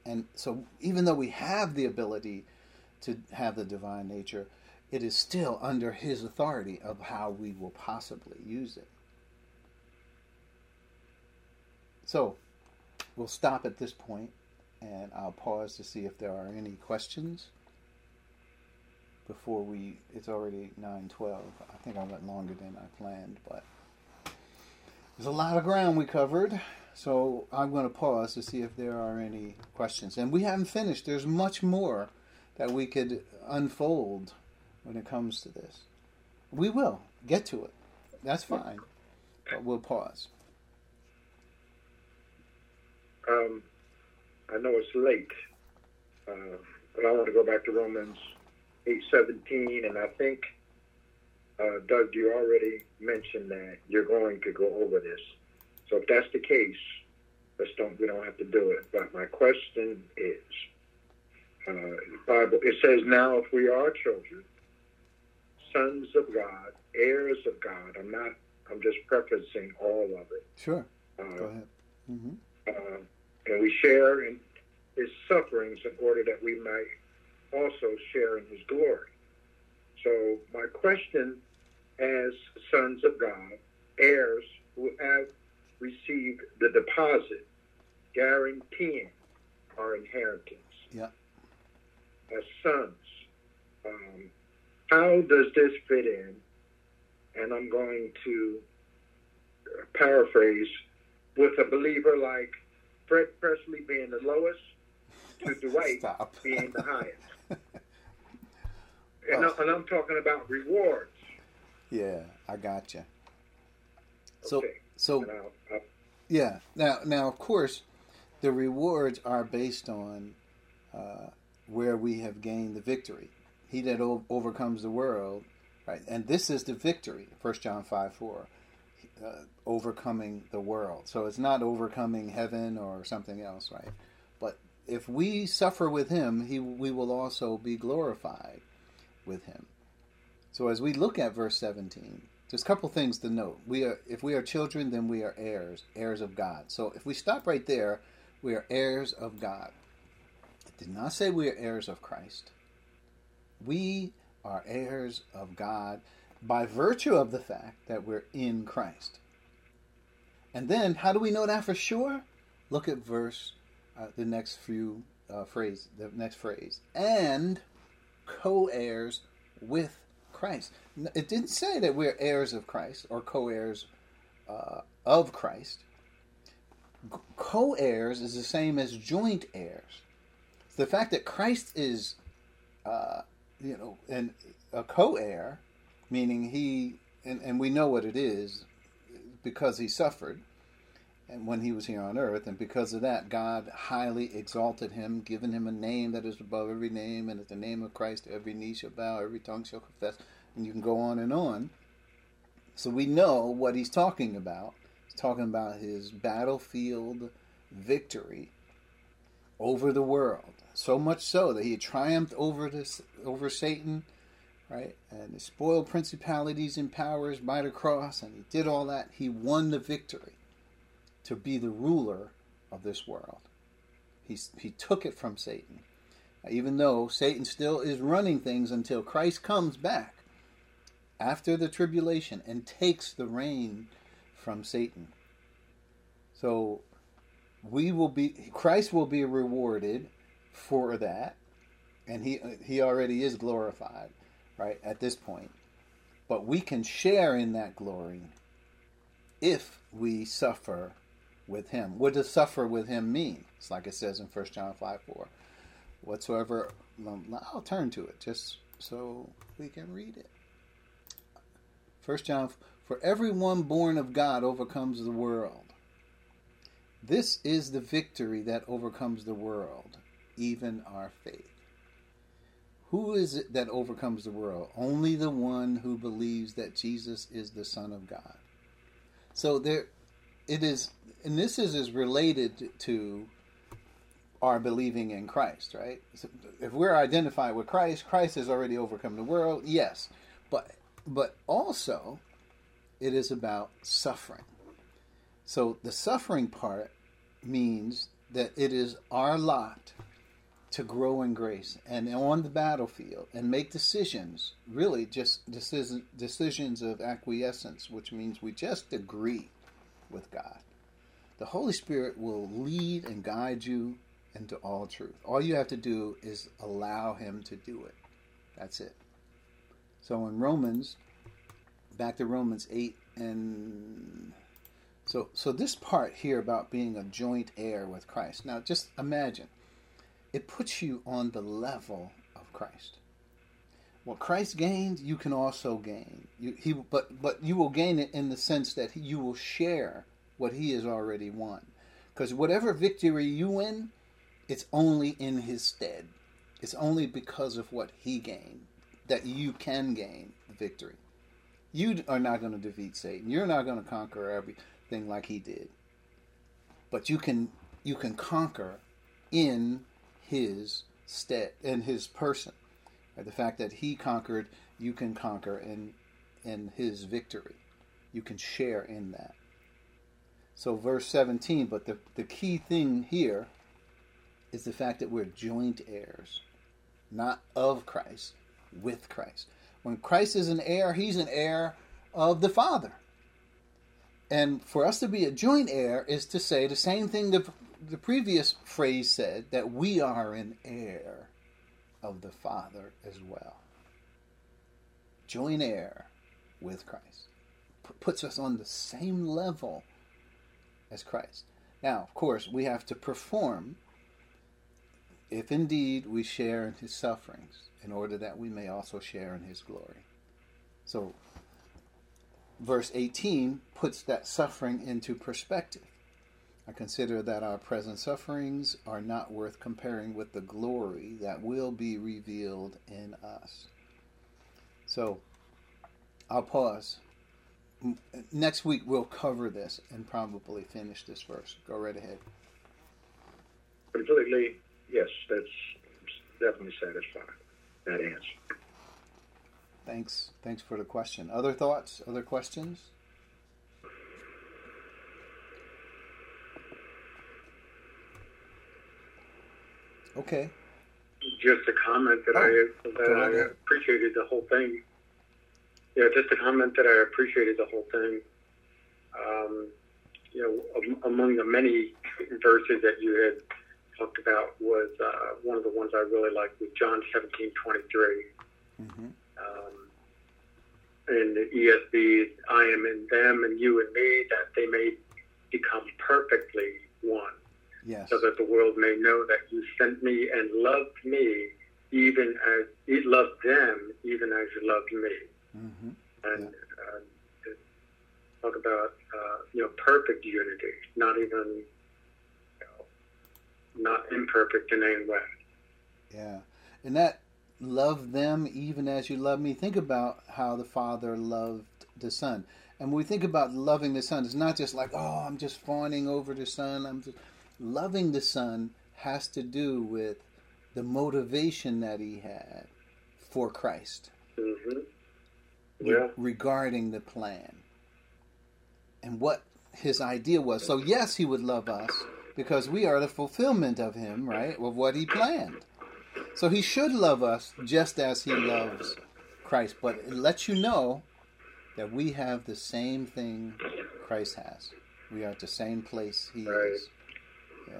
A: And so even though we have the ability to have the divine nature, it is still under his authority of how we will possibly use it. So, we'll stop at this point and I'll pause to see if there are any questions before we it's already 9:12. I think I went longer than I planned, but there's a lot of ground we covered. So I'm going to pause to see if there are any questions. And we haven't finished. There's much more that we could unfold when it comes to this. We will get to it. that's fine. But we'll pause.
C: Um, I know it's late, uh, but I want to go back to Romans eight seventeen, and I think uh, Doug, you already mentioned that you're going to go over this. So if that's the case, let's don't we don't have to do it. But my question is, uh, Bible it says now if we are children, sons of God, heirs of God. I'm not. I'm just prefacing all of it.
A: Sure.
C: Uh,
A: Go ahead. hmm
C: uh, and we share in his sufferings in order that we might also share in his glory. So, my question as sons of God, heirs who have received the deposit guaranteeing our inheritance
A: Yeah.
C: as sons, um, how does this fit in? And I'm going to paraphrase with a believer like Fred Presley being the lowest to Dwight being the highest. And,
A: Oh.
C: I, and I'm talking about rewards.
A: Yeah, I got you. So,
C: Okay.
A: so
C: I'll, I'll,
A: Yeah. Now, now, of course, the rewards are based on uh, where we have gained the victory. He that o- overcomes the world, right? And this is the victory. First John five four, uh, overcoming the world. So it's not overcoming heaven or something else, right? But if we suffer with Him, He we will also be glorified with Him. So as we look at verse seventeen, there's a couple things to note. We are, if we are children, then we are heirs, heirs of God. So if we stop right there, we are heirs of God. It did not say we are heirs of Christ. We are heirs of God by virtue of the fact that we're in Christ. And then, how do we know that for sure? Look at verse, uh, the next few uh, phrase, the next phrase, and co-heirs with Christ. It didn't say that we're heirs of Christ or co-heirs uh, of Christ. Co-heirs is the same as joint heirs. The fact that Christ is, uh, you know, and a co-heir, meaning he, and, and we know what it is, because he suffered, and when he was here on earth, and because of that, God highly exalted him, given him a name that is above every name, and at the name of Christ, every knee shall bow, every tongue shall confess, and you can go on and on. So we know what he's talking about. He's talking about his battlefield victory over the world. So much so that he had triumphed over this over Satan, right? And he spoiled principalities and powers by the cross, and he did all that. He won the victory to be the ruler of this world. He, he took it from Satan. Even though Satan still is running things until Christ comes back after the tribulation and takes the reign from Satan. So we will be Christ will be rewarded for that. And he uh, he already is glorified right at this point. But we can share in that glory if we suffer with him. What does suffer with him mean? It's like it says in 1 john 5 4 whatsoever i'll turn to it just so we can read it. 1 john for everyone born of god overcomes the world. This is the victory that overcomes the world, even our faith. Who is it that overcomes the world? Only the one who believes that Jesus is the Son of God. So there it is and this is, is related to our believing in Christ, right? So if we're identified with Christ, Christ has already overcome the world, yes. But but also it is about suffering. So the suffering part means that it is our lot to grow in grace and on the battlefield and make decisions, really just decision, decisions of acquiescence, which means we just agree with God. The Holy Spirit will lead and guide you into all truth. All you have to do is allow Him to do it. That's it. So in Romans, back to Romans 8 and so, so this part here about being a joint heir with Christ. Now, just imagine, it puts you on the level of Christ. what Christ gained, you can also gain. You, he, but but you will gain it in the sense that you will share what he has already won. Because whatever victory you win, it's only in his stead. It's only because of what he gained that you can gain the victory. You are not going to defeat Satan. You're not going to conquer everything like he did. But you can you can conquer in his stead in his person. The fact that he conquered, you can conquer in in his victory. You can share in that. So verse 17, but the, the key thing here is the fact that we're joint heirs, not of Christ, with Christ. When Christ is an heir, he's an heir of the Father. And for us to be a joint heir is to say the same thing the, the previous phrase said that we are an heir of the Father as well. Joint heir with Christ P- puts us on the same level as Christ. Now, of course, we have to perform if indeed we share in his sufferings, in order that we may also share in his glory. So, verse 18 puts that suffering into perspective. I consider that our present sufferings are not worth comparing with the glory that will be revealed in us. So, I'll pause. Next week we'll cover this and probably finish this verse. Go right ahead.
C: Completely yes, that's definitely satisfied. That answer.
A: Thanks. Thanks for the question. Other thoughts? Other questions? Okay.
B: Just a comment that
A: Oh,
B: I that I
A: ahead.
B: appreciated the whole thing. Yeah, just a comment that I appreciated the whole thing. Um, you know, among the many verses that you had talked about was uh, one of the ones I really liked was John seventeen twenty three.
A: hmm
B: Um, in the ESV, I am in them and you and me, that they may become perfectly one,
A: Yes.
B: so that the world may know that you sent me and loved me, even as you loved them, even as you loved me.
A: hmm
B: And uh, talk about uh, you know perfect unity, not even you know, not imperfect in any way.
A: Yeah. And that love them even as you love me. Think about how the Father loved the Son. And when we think about loving the Son, it's not just like, oh, I'm just fawning over the Son. I'm just loving the Son has to do with the motivation that he had for Christ
B: hmm
A: re- regarding the plan and what his idea was. So, yes, he would love us because we are the fulfillment of him, right? Of what he planned. So, he should love us just as he loves Christ. But it lets you know that we have the same thing Christ has. We are at the same place he
B: Right.
A: is. Yeah.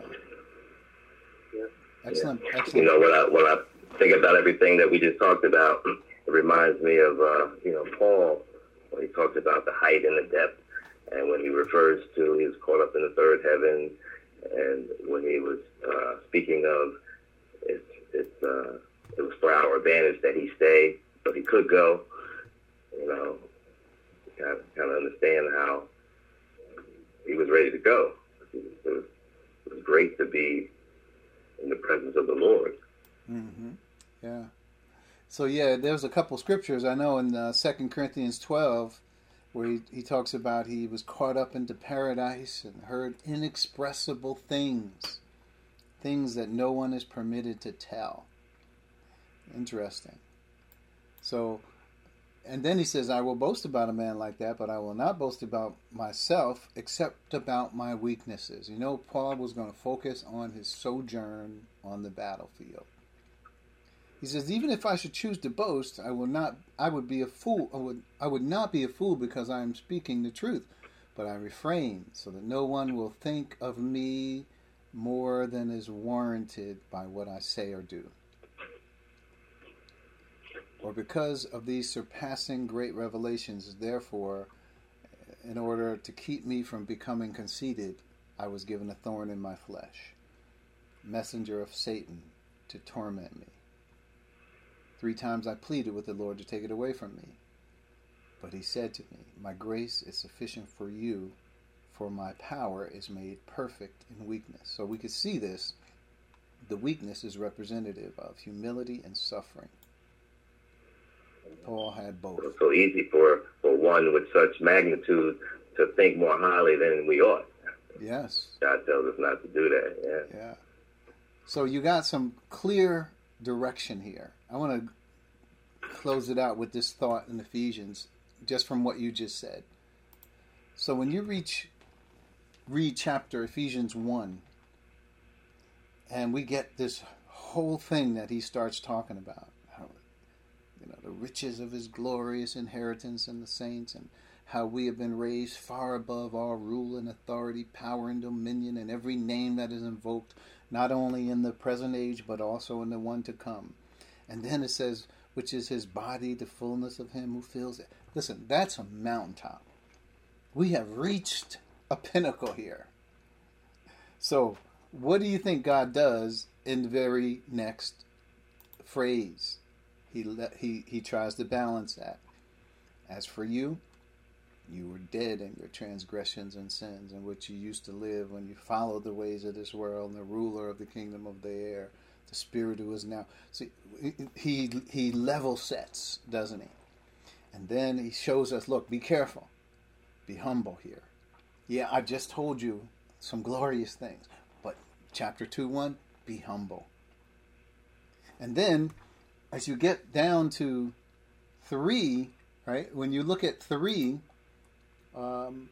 B: Yeah.
A: Excellent.
D: You know, when I when I think about everything that we just talked about, it reminds me of uh, you know Paul when he talks about the height and the depth, and when he refers to he was caught up in the third heaven, and when he was uh, speaking of it's it's uh, it was for our advantage that he stayed, but he could go. You know, kind of, kind of understand how he was ready to go. It was, it was great to be in the presence of the Lord.
A: hmm Yeah. So yeah, there's a couple scriptures I know in uh, Second Corinthians twelve, where he, he talks about he was caught up into paradise and heard inexpressible things, things that no one is permitted to tell. Interesting. So, and then he says, "I will boast about a man like that, but I will not boast about myself, except about my weaknesses." You know, Paul was going to focus on his sojourn on the battlefield. He says, even if I should choose to boast, I will not. I would be a fool. I would. I would not be a fool because I am speaking the truth, but I refrain so that no one will think of me more than is warranted by what I say or do. Or because of these surpassing great revelations, therefore, in order to keep me from becoming conceited, I was given a thorn in my flesh, messenger of Satan to torment me. Three times I pleaded with the Lord to take it away from me. But he said to me, My grace is sufficient for you, for my power is made perfect in weakness. So we could see this. The weakness is representative of humility and suffering. Paul had both.
D: It's so easy for, for one with such magnitude to think more highly than we ought.
A: Yes.
D: God tells us not to do that. Yeah.
A: Yeah. So you got some clear direction here. I want to close it out with this thought in Ephesians, just from what you just said. So when you reach read chapter Ephesians one, and we get this whole thing that he starts talking about, the riches of his glorious inheritance in the saints, and how we have been raised far above all rule and authority, power and dominion, and every name that is invoked, not only in the present age but also in the one to come. And then it says, which is his body, the fullness of him who fills it. Listen, that's a mountaintop. We have reached a pinnacle here. So, what do you think God does in the very next phrase? He he he tries to balance that. As for you, you were dead in your transgressions and sins in which you used to live when you followed the ways of this world and the ruler of the kingdom of the air, the spirit who is now. See, he he level sets, doesn't he? And then he shows us, look, be careful, be humble here. Yeah, I just told you some glorious things, but chapter two one, be humble. And then, as you get down to three, right? When you look at three, um,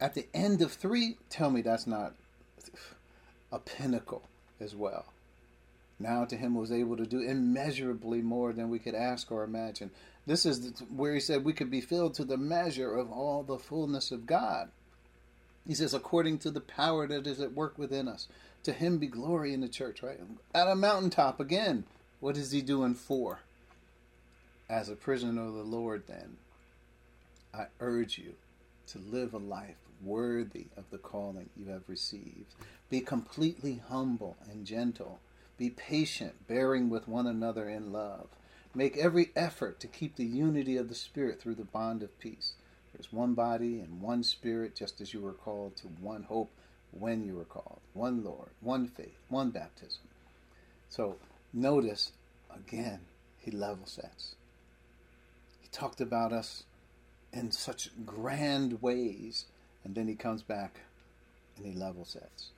A: at the end of three, tell me that's not a pinnacle as well. Now to him was able to do immeasurably more than we could ask or imagine. This is where he said we could be filled to the measure of all the fullness of God. He says, according to the power that is at work within us. To him be glory in the church, right? At a mountaintop again. What is he doing for? As a prisoner of the Lord, then, I urge you to live a life worthy of the calling you have received. Be completely humble and gentle. Be patient, bearing with one another in love. Make every effort to keep the unity of the Spirit through the bond of peace. There's one body and one Spirit, just as you were called to one hope when you were called, one Lord, one faith, one baptism. So notice again, he level sets. He talked about us in such grand ways, and then he comes back and he level sets.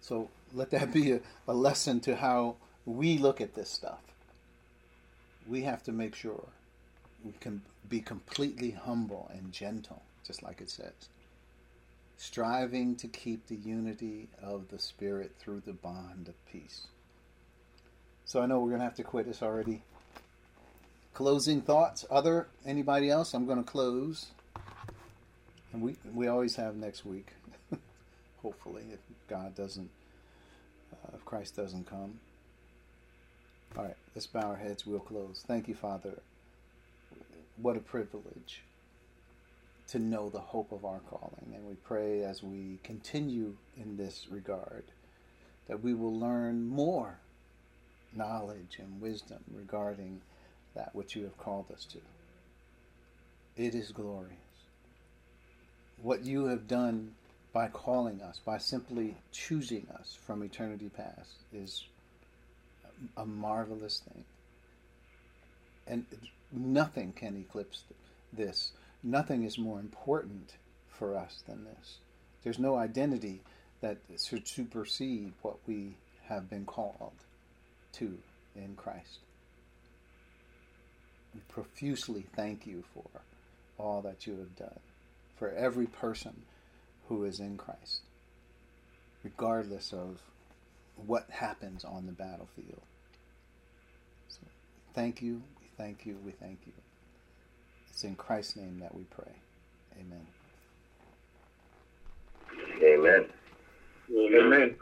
A: So let that be a, a lesson to how we look at this stuff. We have to make sure we can be completely humble and gentle, just like it says. Striving to keep the unity of the Spirit through the bond of peace. So I know we're going to have to quit. It's already closing thoughts. Other anybody else? I'm going to close, and we we always have next week. Hopefully, if God doesn't, uh, if Christ doesn't come. All right, let's bow our heads. We'll close. Thank you, Father. What a privilege to know the hope of our calling, and we pray as we continue in this regard that we will learn more knowledge and wisdom regarding that which you have called us to. It is glorious. What you have done by calling us, by simply choosing us from eternity past, is a marvelous thing. And nothing can eclipse this. Nothing is more important for us than this. There's no identity that should supersede what we have been called to in Christ. We profusely thank you for all that you have done, for every person who is in Christ, regardless of what happens on the battlefield. So thank you, we thank you, we thank you. It's in Christ's name that we pray. Amen.
D: Amen.
C: Amen.